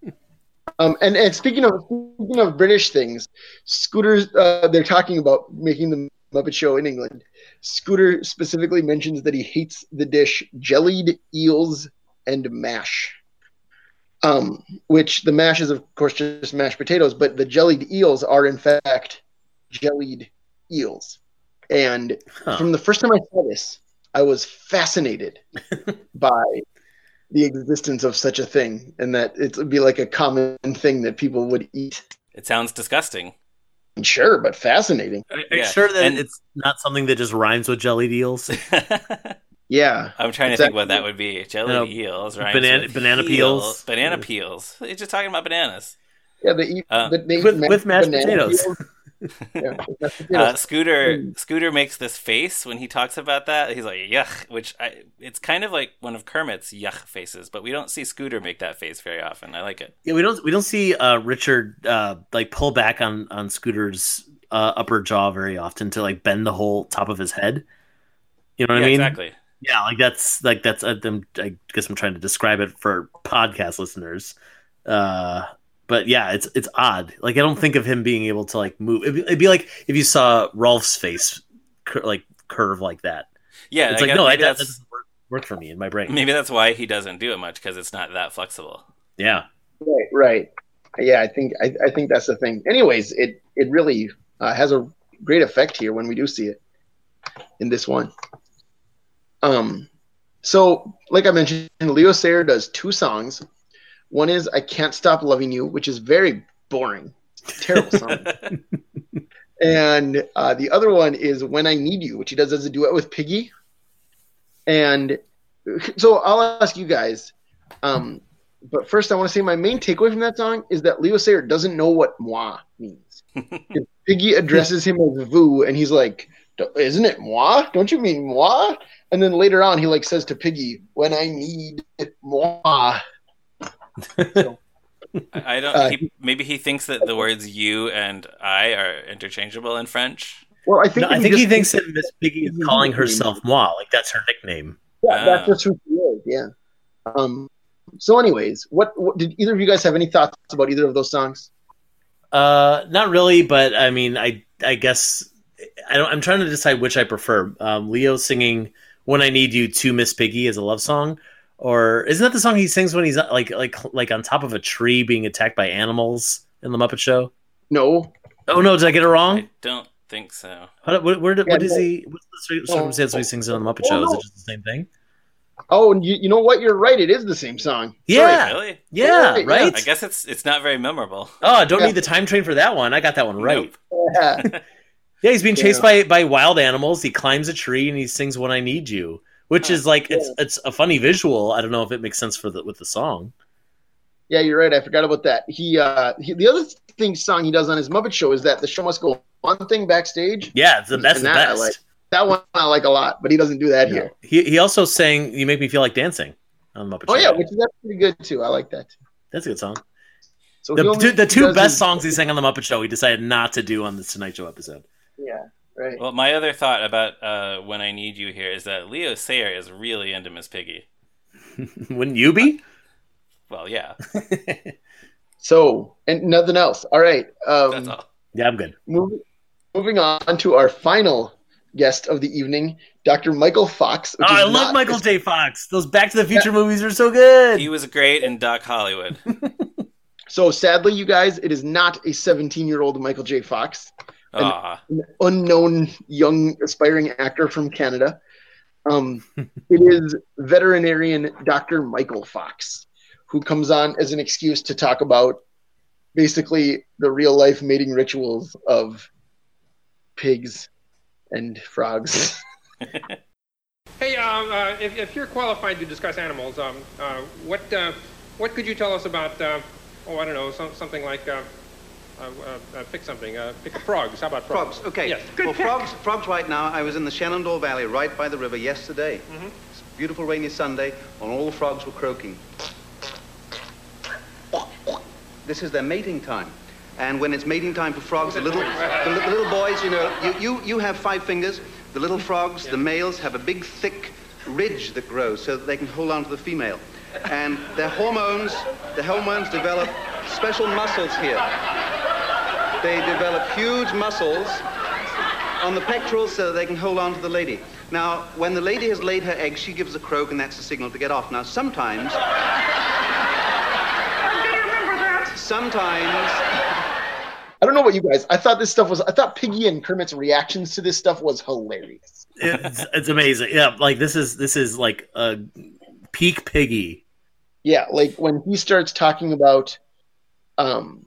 Um, and, and speaking of speaking of British things, Scooter's uh, they're talking about making the Muppet Show in England. Scooter specifically mentions that he hates the dish jellied eels and mash. Um, which the mash is of course just mashed potatoes, but the jellied eels are in fact jellied eels. And Huh. from the first time I saw this, I was fascinated *laughs* by the existence of such a thing and that it would be like a common thing that people would eat. It sounds disgusting. Sure, but fascinating. Are you Yeah, sure that and- it's not something that just rhymes with jelly deals? *laughs* Yeah. I'm trying to think what that would be. Jelly No, eels, rhymes banana- with banana peel- peels. Banana peels. You're just talking about bananas. Yeah, they eat Uh, they eat with- ma- with mashed banana potatoes. Peels. yeah, *laughs* Uh. Scooter Mm. Scooter makes this face when he talks about that. He's like yuck, which I it's kind of like one of Kermit's yuck faces, but we don't see Scooter make that face very often. I like it. Yeah, we don't we don't see uh, Richard uh, like pull back on on Scooter's uh, upper jaw very often to like bend the whole top of his head. You know what yeah, I mean? exactly. Yeah, like that's like that's uh, I'm, I guess I'm trying to describe it for podcast listeners. Uh, but yeah, it's it's odd. Like I don't think of him being able to like move. It'd be, it'd be like if you saw Rolf's face cur- like curve like that. Yeah, it's I like guess no, that, maybe that that's doesn't work, work for me in my brain. maybe that's why he doesn't do it much because it's not that flexible. Yeah, Right, right. Yeah, I think I, I think that's the thing. Anyways, it it really uh, has a great effect here when we do see it in this one. Um, so like I mentioned, Leo Sayer does two songs. One is "I Can't Stop Loving You," which is very boring, terrible song, *laughs* and uh, the other one is "When I Need You," which he does as a duet with Piggy. And so I'll ask you guys. Um, but first, I want to say my main takeaway from that song is that Leo Sayer doesn't know what moi means. *laughs* Piggy addresses him as vous, and he's like, "D- "Isn't it moi? Don't you mean moi?" And then later on, he like says to Piggy, "When I need moi." So, I I don't. Uh, he, maybe he thinks that the words "you" and "I" are interchangeable in French. well, I think no, I if think he thinks that Miss Piggy is calling herself Moi, like that's her nickname. Yeah, that's Ah. just who she is. Yeah. Um. So, anyways, what, what did either of you guys have any thoughts about either of those songs? Uh, not really, but I mean, I I guess I don't. I'm trying to decide which I prefer. Um, Leo singing "When I Need You" to Miss Piggy as a love song, or isn't that the song he sings when he's uh, like like like on top of a tree being attacked by animals in the Muppet Show? No. Oh no, did I get it wrong? I don't think so. How, where, where, Yeah, what is he? What's the cir- oh. circumstance when he sings it on the Muppet Oh, Show? Is it just the same thing? Oh, and you, you know what? You're right. It is the same song. Yeah, Really? yeah, Right, right. I guess it's it's not very memorable. Oh, I don't Yeah. need the time train for that one. I got that one right. Nope. *laughs* Yeah. Yeah, he's being chased Yeah. by by wild animals. He climbs a tree and he sings "When I Need You," which is like it's it's a funny visual. I don't know if it makes sense for the with the song. Yeah, you're right. I forgot about that. He, uh, he the other thing song he does on his Muppet Show is that the show must go on thing backstage. Yeah, it's the, that's And the that I best. like. That one I like a lot, but he doesn't do that here. He he also sang "You Make Me Feel Like Dancing" on the Muppet Oh Show. yeah, which is pretty good too. I like that. that's a good song. So The, only two, the two best his- songs he sang on the Muppet Show, he decided not to do on the Tonight Show episode. Yeah, right. Well, my other thought about uh, when I need you here is that Leo Sayer is really into Miss Piggy. *laughs* Wouldn't you be? Well, yeah, *laughs* So, and nothing else. All right. Um, that's all. Yeah, I'm good. Moving, moving on to our final guest of the evening, Dr. Michael Fox. Oh, I love not- Michael J. Fox. Those Back to the Future movies are so good. He was great in Doc Hollywood. *laughs* So sadly, you guys, it is not a 17 year old Michael J. Fox, Aw, an unknown young aspiring actor from Canada. Um, it is veterinarian Dr. Michael Fox, who comes on as an excuse to talk about basically the real life mating rituals of pigs and frogs. *laughs* Hey, um, uh, if, if you're qualified to discuss animals, um, uh, what uh, what could you tell us about? Uh, oh, I don't know, some, something like. Uh, uh, uh, pick something. Uh, pick frogs. How about frogs? Frogs, okay. Yes. Good Well, frogs, frogs right now, I was in the Shenandoah Valley right by the river yesterday. Mm-hmm. It's a beautiful rainy Sunday, and all the frogs were croaking. This is their mating time. And when it's mating time for frogs, the little, the, the little boys, you know, you, you, you have five fingers. The little frogs, the males, have a big, thick ridge that grows so that they can hold on to the female. And their hormones, the hormones develop special muscles here. They develop huge muscles on the pectorals so that they can hold on to the lady. Now, when the lady has laid her egg, she gives a croak, and that's the signal to get off. Now, sometimes. Sometimes. I don't know what you guys. I thought this stuff was. I thought Piggy and Kermit's reactions to this stuff was hilarious. It's, it's amazing. Yeah, like this is this is like a peak piggy. Yeah, like when he starts talking about, um,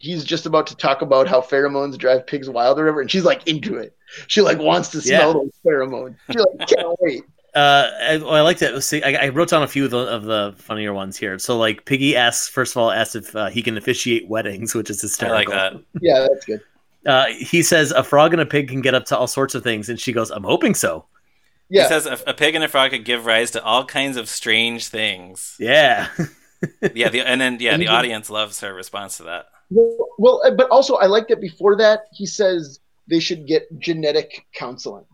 he's just about to talk about how pheromones drive pigs wild or whatever, and she's like into it. She like wants to smell Yeah. those pheromones. She like can't wait. Uh, I, well, I like to see. I, I wrote down a few of the, of the funnier ones here. So, like, Piggy asks first of all asks if uh, he can officiate weddings, which is I like hysterical. that. Yeah, that's good. Uh, he says a frog and a pig can get up to all sorts of things, and she goes, "I'm hoping so." Yeah, He says a, a pig and a frog could give rise to all kinds of strange things. Yeah, *laughs* Yeah, the, and then yeah, the audience loves her response to that. Well, well, uh, but also I like that before that he says they should get genetic counseling,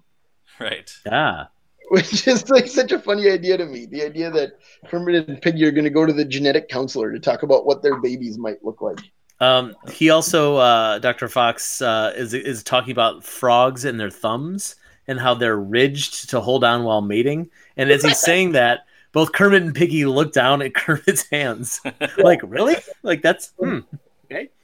Right. yeah. which is like such a funny idea to me. The idea that Kermit and Piggy are going to go to the genetic counselor to talk about what their babies might look like. Um, he also, uh, Dr. Fox, uh, is is talking about frogs and their thumbs and how they're ridged to hold on while mating. And as he's saying that, both Kermit and Piggy look down at *laughs* Kermit's hands, *laughs* like, "Really? Like that's hmm.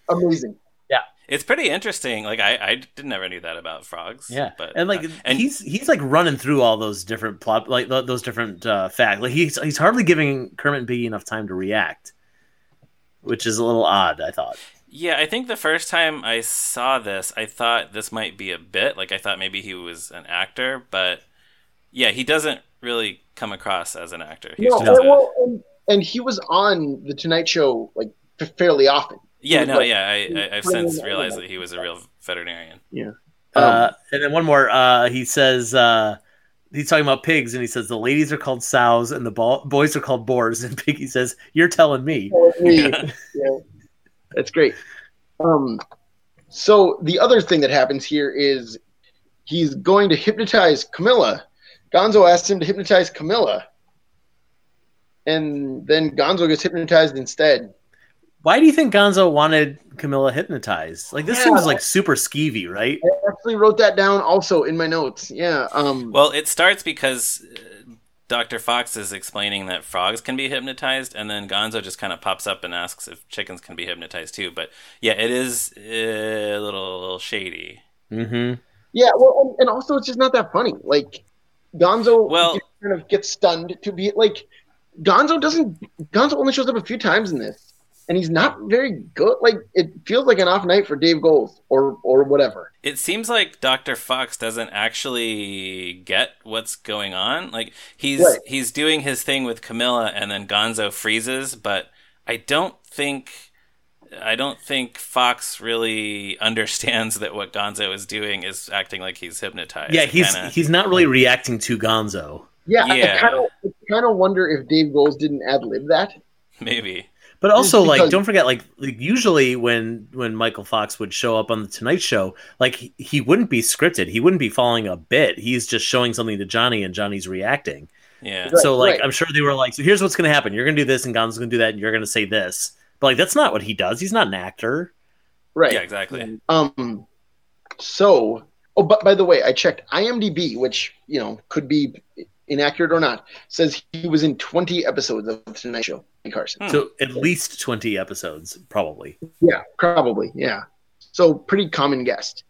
Amazing. Yeah. It's pretty interesting. Like I, I didn't never knew that about frogs. yeah." but and like uh, and he's he's like running through all those different plot, like those different uh, facts. Like he's he's hardly giving Kermit and Piggy enough time to react, which is a little odd. I thought. yeah, I think the first time I saw this, I thought this might be a bit. Like I thought maybe he was an actor, but yeah, he doesn't really come across as an actor. He's No, just a- well, and, and he was on the Tonight Show like fairly often. Yeah, no, like- yeah, I, I, I've since realized that he was a real veterinarian. Yeah. Uh, and then one more. Uh, he says uh, he's talking about pigs, and he says the ladies are called sows and the bo- boys are called boars. *laughs* And Piggy says, "You're telling me." *laughs* yeah. That's great. Um, so the other thing that happens here is he's going to hypnotize Camilla. Gonzo asks him to hypnotize Camilla, and then Gonzo gets hypnotized instead. Why do you think Gonzo wanted Camilla hypnotized? Like this Yeah. seems like super skeevy, right? I actually wrote that down also in my notes. Yeah. Um, Well, it starts because uh, Dr. Fox is explaining that frogs can be hypnotized, and then Gonzo just kind of pops up and asks if chickens can be hypnotized too. But yeah, it is uh, a little, little shady. Mm-hmm. yeah. Well, and, and also it's just not that funny. Like Gonzo Well- kind of gets stunned to be like Gonzo doesn't. Gonzo only shows up a few times in this. And he's not very good. Like it feels like an off night for Dave Goelz or or whatever. It seems like Dr. Fox doesn't actually get what's going on. Like he's Right. he's doing his thing with Camilla and then Gonzo freezes, but I don't think I don't think Fox really *laughs* understands that what Gonzo is doing is acting like he's hypnotized. Yeah, he's Kinda- he's not really reacting to Gonzo. Yeah, Yeah. I kind of kind of wonder if Dave Goelz didn't ad lib that. maybe. But also, Just like, don't forget, like, like, usually when when Michael Fox would show up on the Tonight Show, like, he, he wouldn't be scripted. He wouldn't be following a bit. He's just showing something to Johnny, and Johnny's reacting. Yeah. Right, so, like, right. I'm sure they were like, "So here's what's going to happen. You're going to do this, and Gonzo's going to do that, and you're going to say this." But like, that's not what he does. He's not an actor. right. Yeah, exactly. Um, so, oh, but by the way, I checked IMDb, which you know could be inaccurate or not. Says he was in 20 episodes of the Tonight Show. Johnny Carson. Hmm. So at least 20 episodes, probably. Yeah, probably. Yeah. So pretty common guest.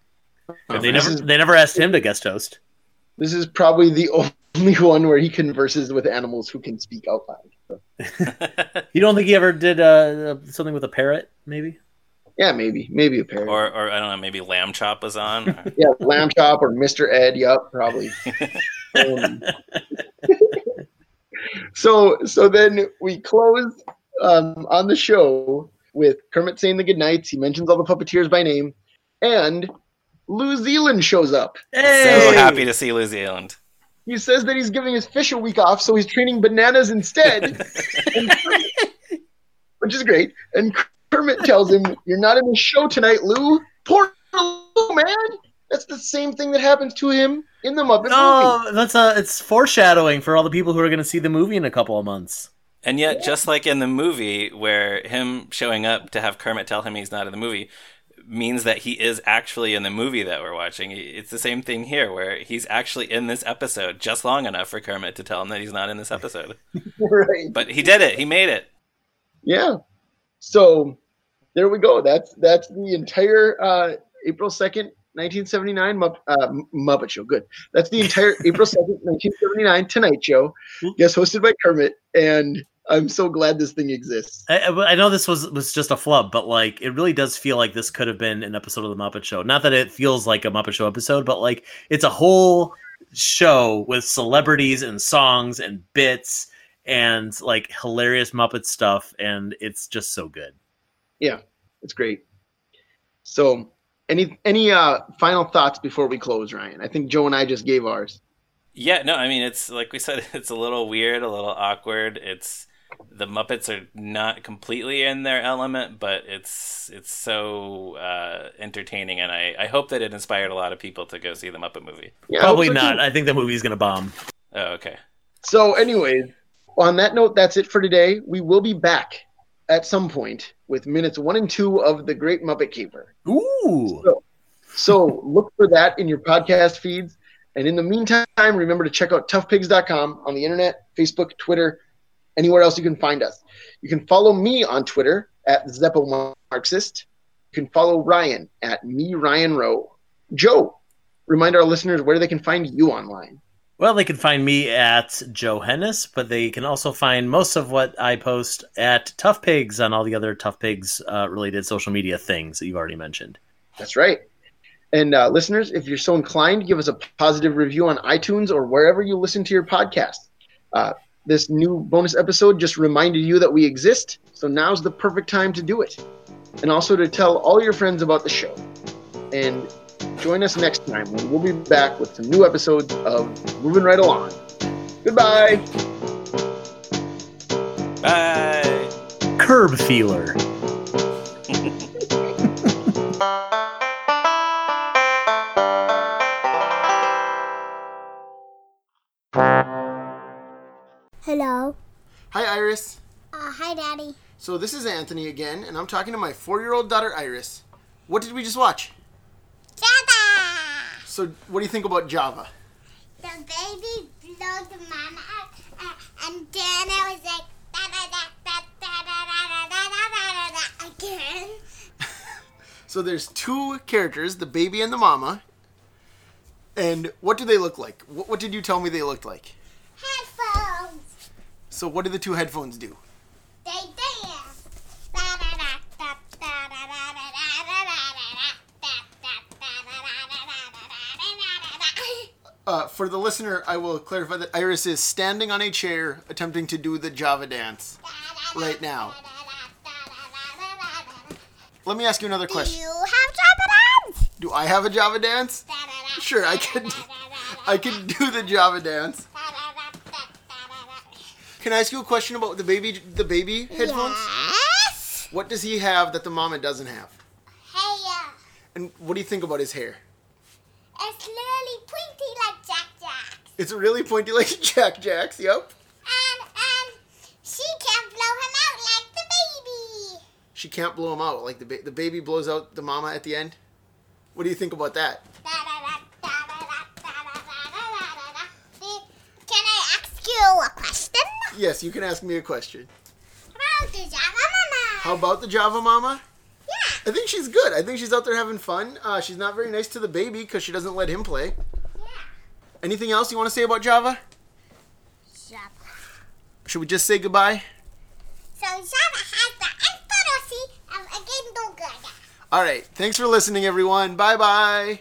And they never is- they never asked him to guest host. This is probably the *laughs* only one where he converses with animals who can speak out loud. So, *laughs* You don't think he ever did uh, something with a parrot? Maybe. Yeah, maybe, maybe a pair. or, or I don't know, maybe Lamb Chop was on. *laughs* yeah, Lamb Chop or Mr. Ed. Yup, probably. *laughs* Um, so, so then we close um, on the show with Kermit saying the goodnights. He mentions all the puppeteers by name, and Lew Zealand shows up. so happy to see Lew Zealand. He says that he's giving his fish a week off, so he's training bananas instead, *laughs* And which is great. And Kermit tells him, "You're not in the show tonight, Lew. Poor Lew, man. That's the same thing that happens to him in the Muppet movie." No, that's uh it's foreshadowing for all the people who are going to see the movie in a couple of months. And yet, just like in the movie, where him showing up to have Kermit tell him he's not in the movie means that he is actually in the movie that we're watching. It's the same thing here, where he's actually in this episode just long enough for Kermit to tell him that he's not in this episode. *laughs* right. But he did it. He made it. Yeah. So there we go. That's that's the entire uh, April second, nineteen seventy nine Mupp- uh, Muppet Show. Good. That's the entire *laughs* April second, nineteen seventy nine Tonight Show. Guest hosted by Kermit, and I'm so glad this thing exists. I, I I know this was was just a flub, but like it really does feel like this could have been an episode of the Muppet Show. Not that it feels like a Muppet Show episode, but like it's a whole show with celebrities and songs and bits and like hilarious Muppet stuff, and it's just so good. Yeah, it's great. So any any uh, final thoughts before we close, Ryan? I think Joe and I just gave ours. Yeah, no, I mean it's like we said, *laughs* it's a little weird, a little awkward. It's the Muppets are not completely in their element, but it's it's so uh, entertaining, and I, I hope that it inspired a lot of people to go see the Muppet movie. Yeah, Probably hope so, not. too. I think the movie's gonna bomb. Oh, okay. So, anyways, on that note, that's it for today. We will be back at some point with minutes one and two of The Great Muppet Caper. Ooh. So, look for that in your podcast feeds. And in the meantime, remember to check out toughpigs.com on the internet, Facebook, Twitter, anywhere else you can find us. You can follow me on Twitter at Zeppo Marxist. You can follow Ryan at me Ryan Roe. Joe, remind our listeners where they can find you online. Well, they can find me at Joe Hennes, but they can also find most of what I post at ToughPigs on all the other ToughPigs uh, related social media things that you've already mentioned. That's right. And uh, listeners, if you're so inclined, give us a positive review on iTunes or wherever you listen to your podcast. Uh, this new bonus episode just reminded you that we exist, so now's the perfect time to do it. And also to tell all your friends about the show. And join us next time when we'll be back with some new episodes of Moving Right Along. Goodbye. Bye. Curb Feeler. Hello. Hi, Iris. Uh, hi, Daddy. So this is Anthony again, and I'm talking to my four-year-old daughter, Iris. What did we just watch? Java! So what do you think about Java? The baby blew the mama out, uh, and then I was like, da da da da da da da da da da da again. So there's two characters, the baby and the mama. And what do they look like? What, what did you tell me they looked like? Headphones! So what do the two headphones do? They dance! Uh, for the listener, I will clarify that Iris is standing on a chair attempting to do the Java dance right now. Let me ask you another question. Do you have Java dance? Do I have a Java dance? Sure, I can. I can do the Java dance. Can I ask you a question about the baby? The baby headphones. Yes? What does he have that the mama doesn't have? Uh, And what do you think about his hair? it's literally pointy like Jack Jack. It's really pointy like Jack Jack's. Yep. *laughs* And, and she can't blow him out like the baby. She can't blow him out like the ba- the baby blows out the mama at the end. What do you think about that? Can I ask you a question? Yes, you can ask me a question. How about the Java Mama. How about the Java mama? Yeah. I think she's good. I think she's out there having fun. Uh, she's not very nice to the baby because she doesn't let him play. Anything else you want to say about Java? Java. Should we just say goodbye? So Java has the Emperor of a Game Dog. All right. Thanks for listening, everyone. Bye bye.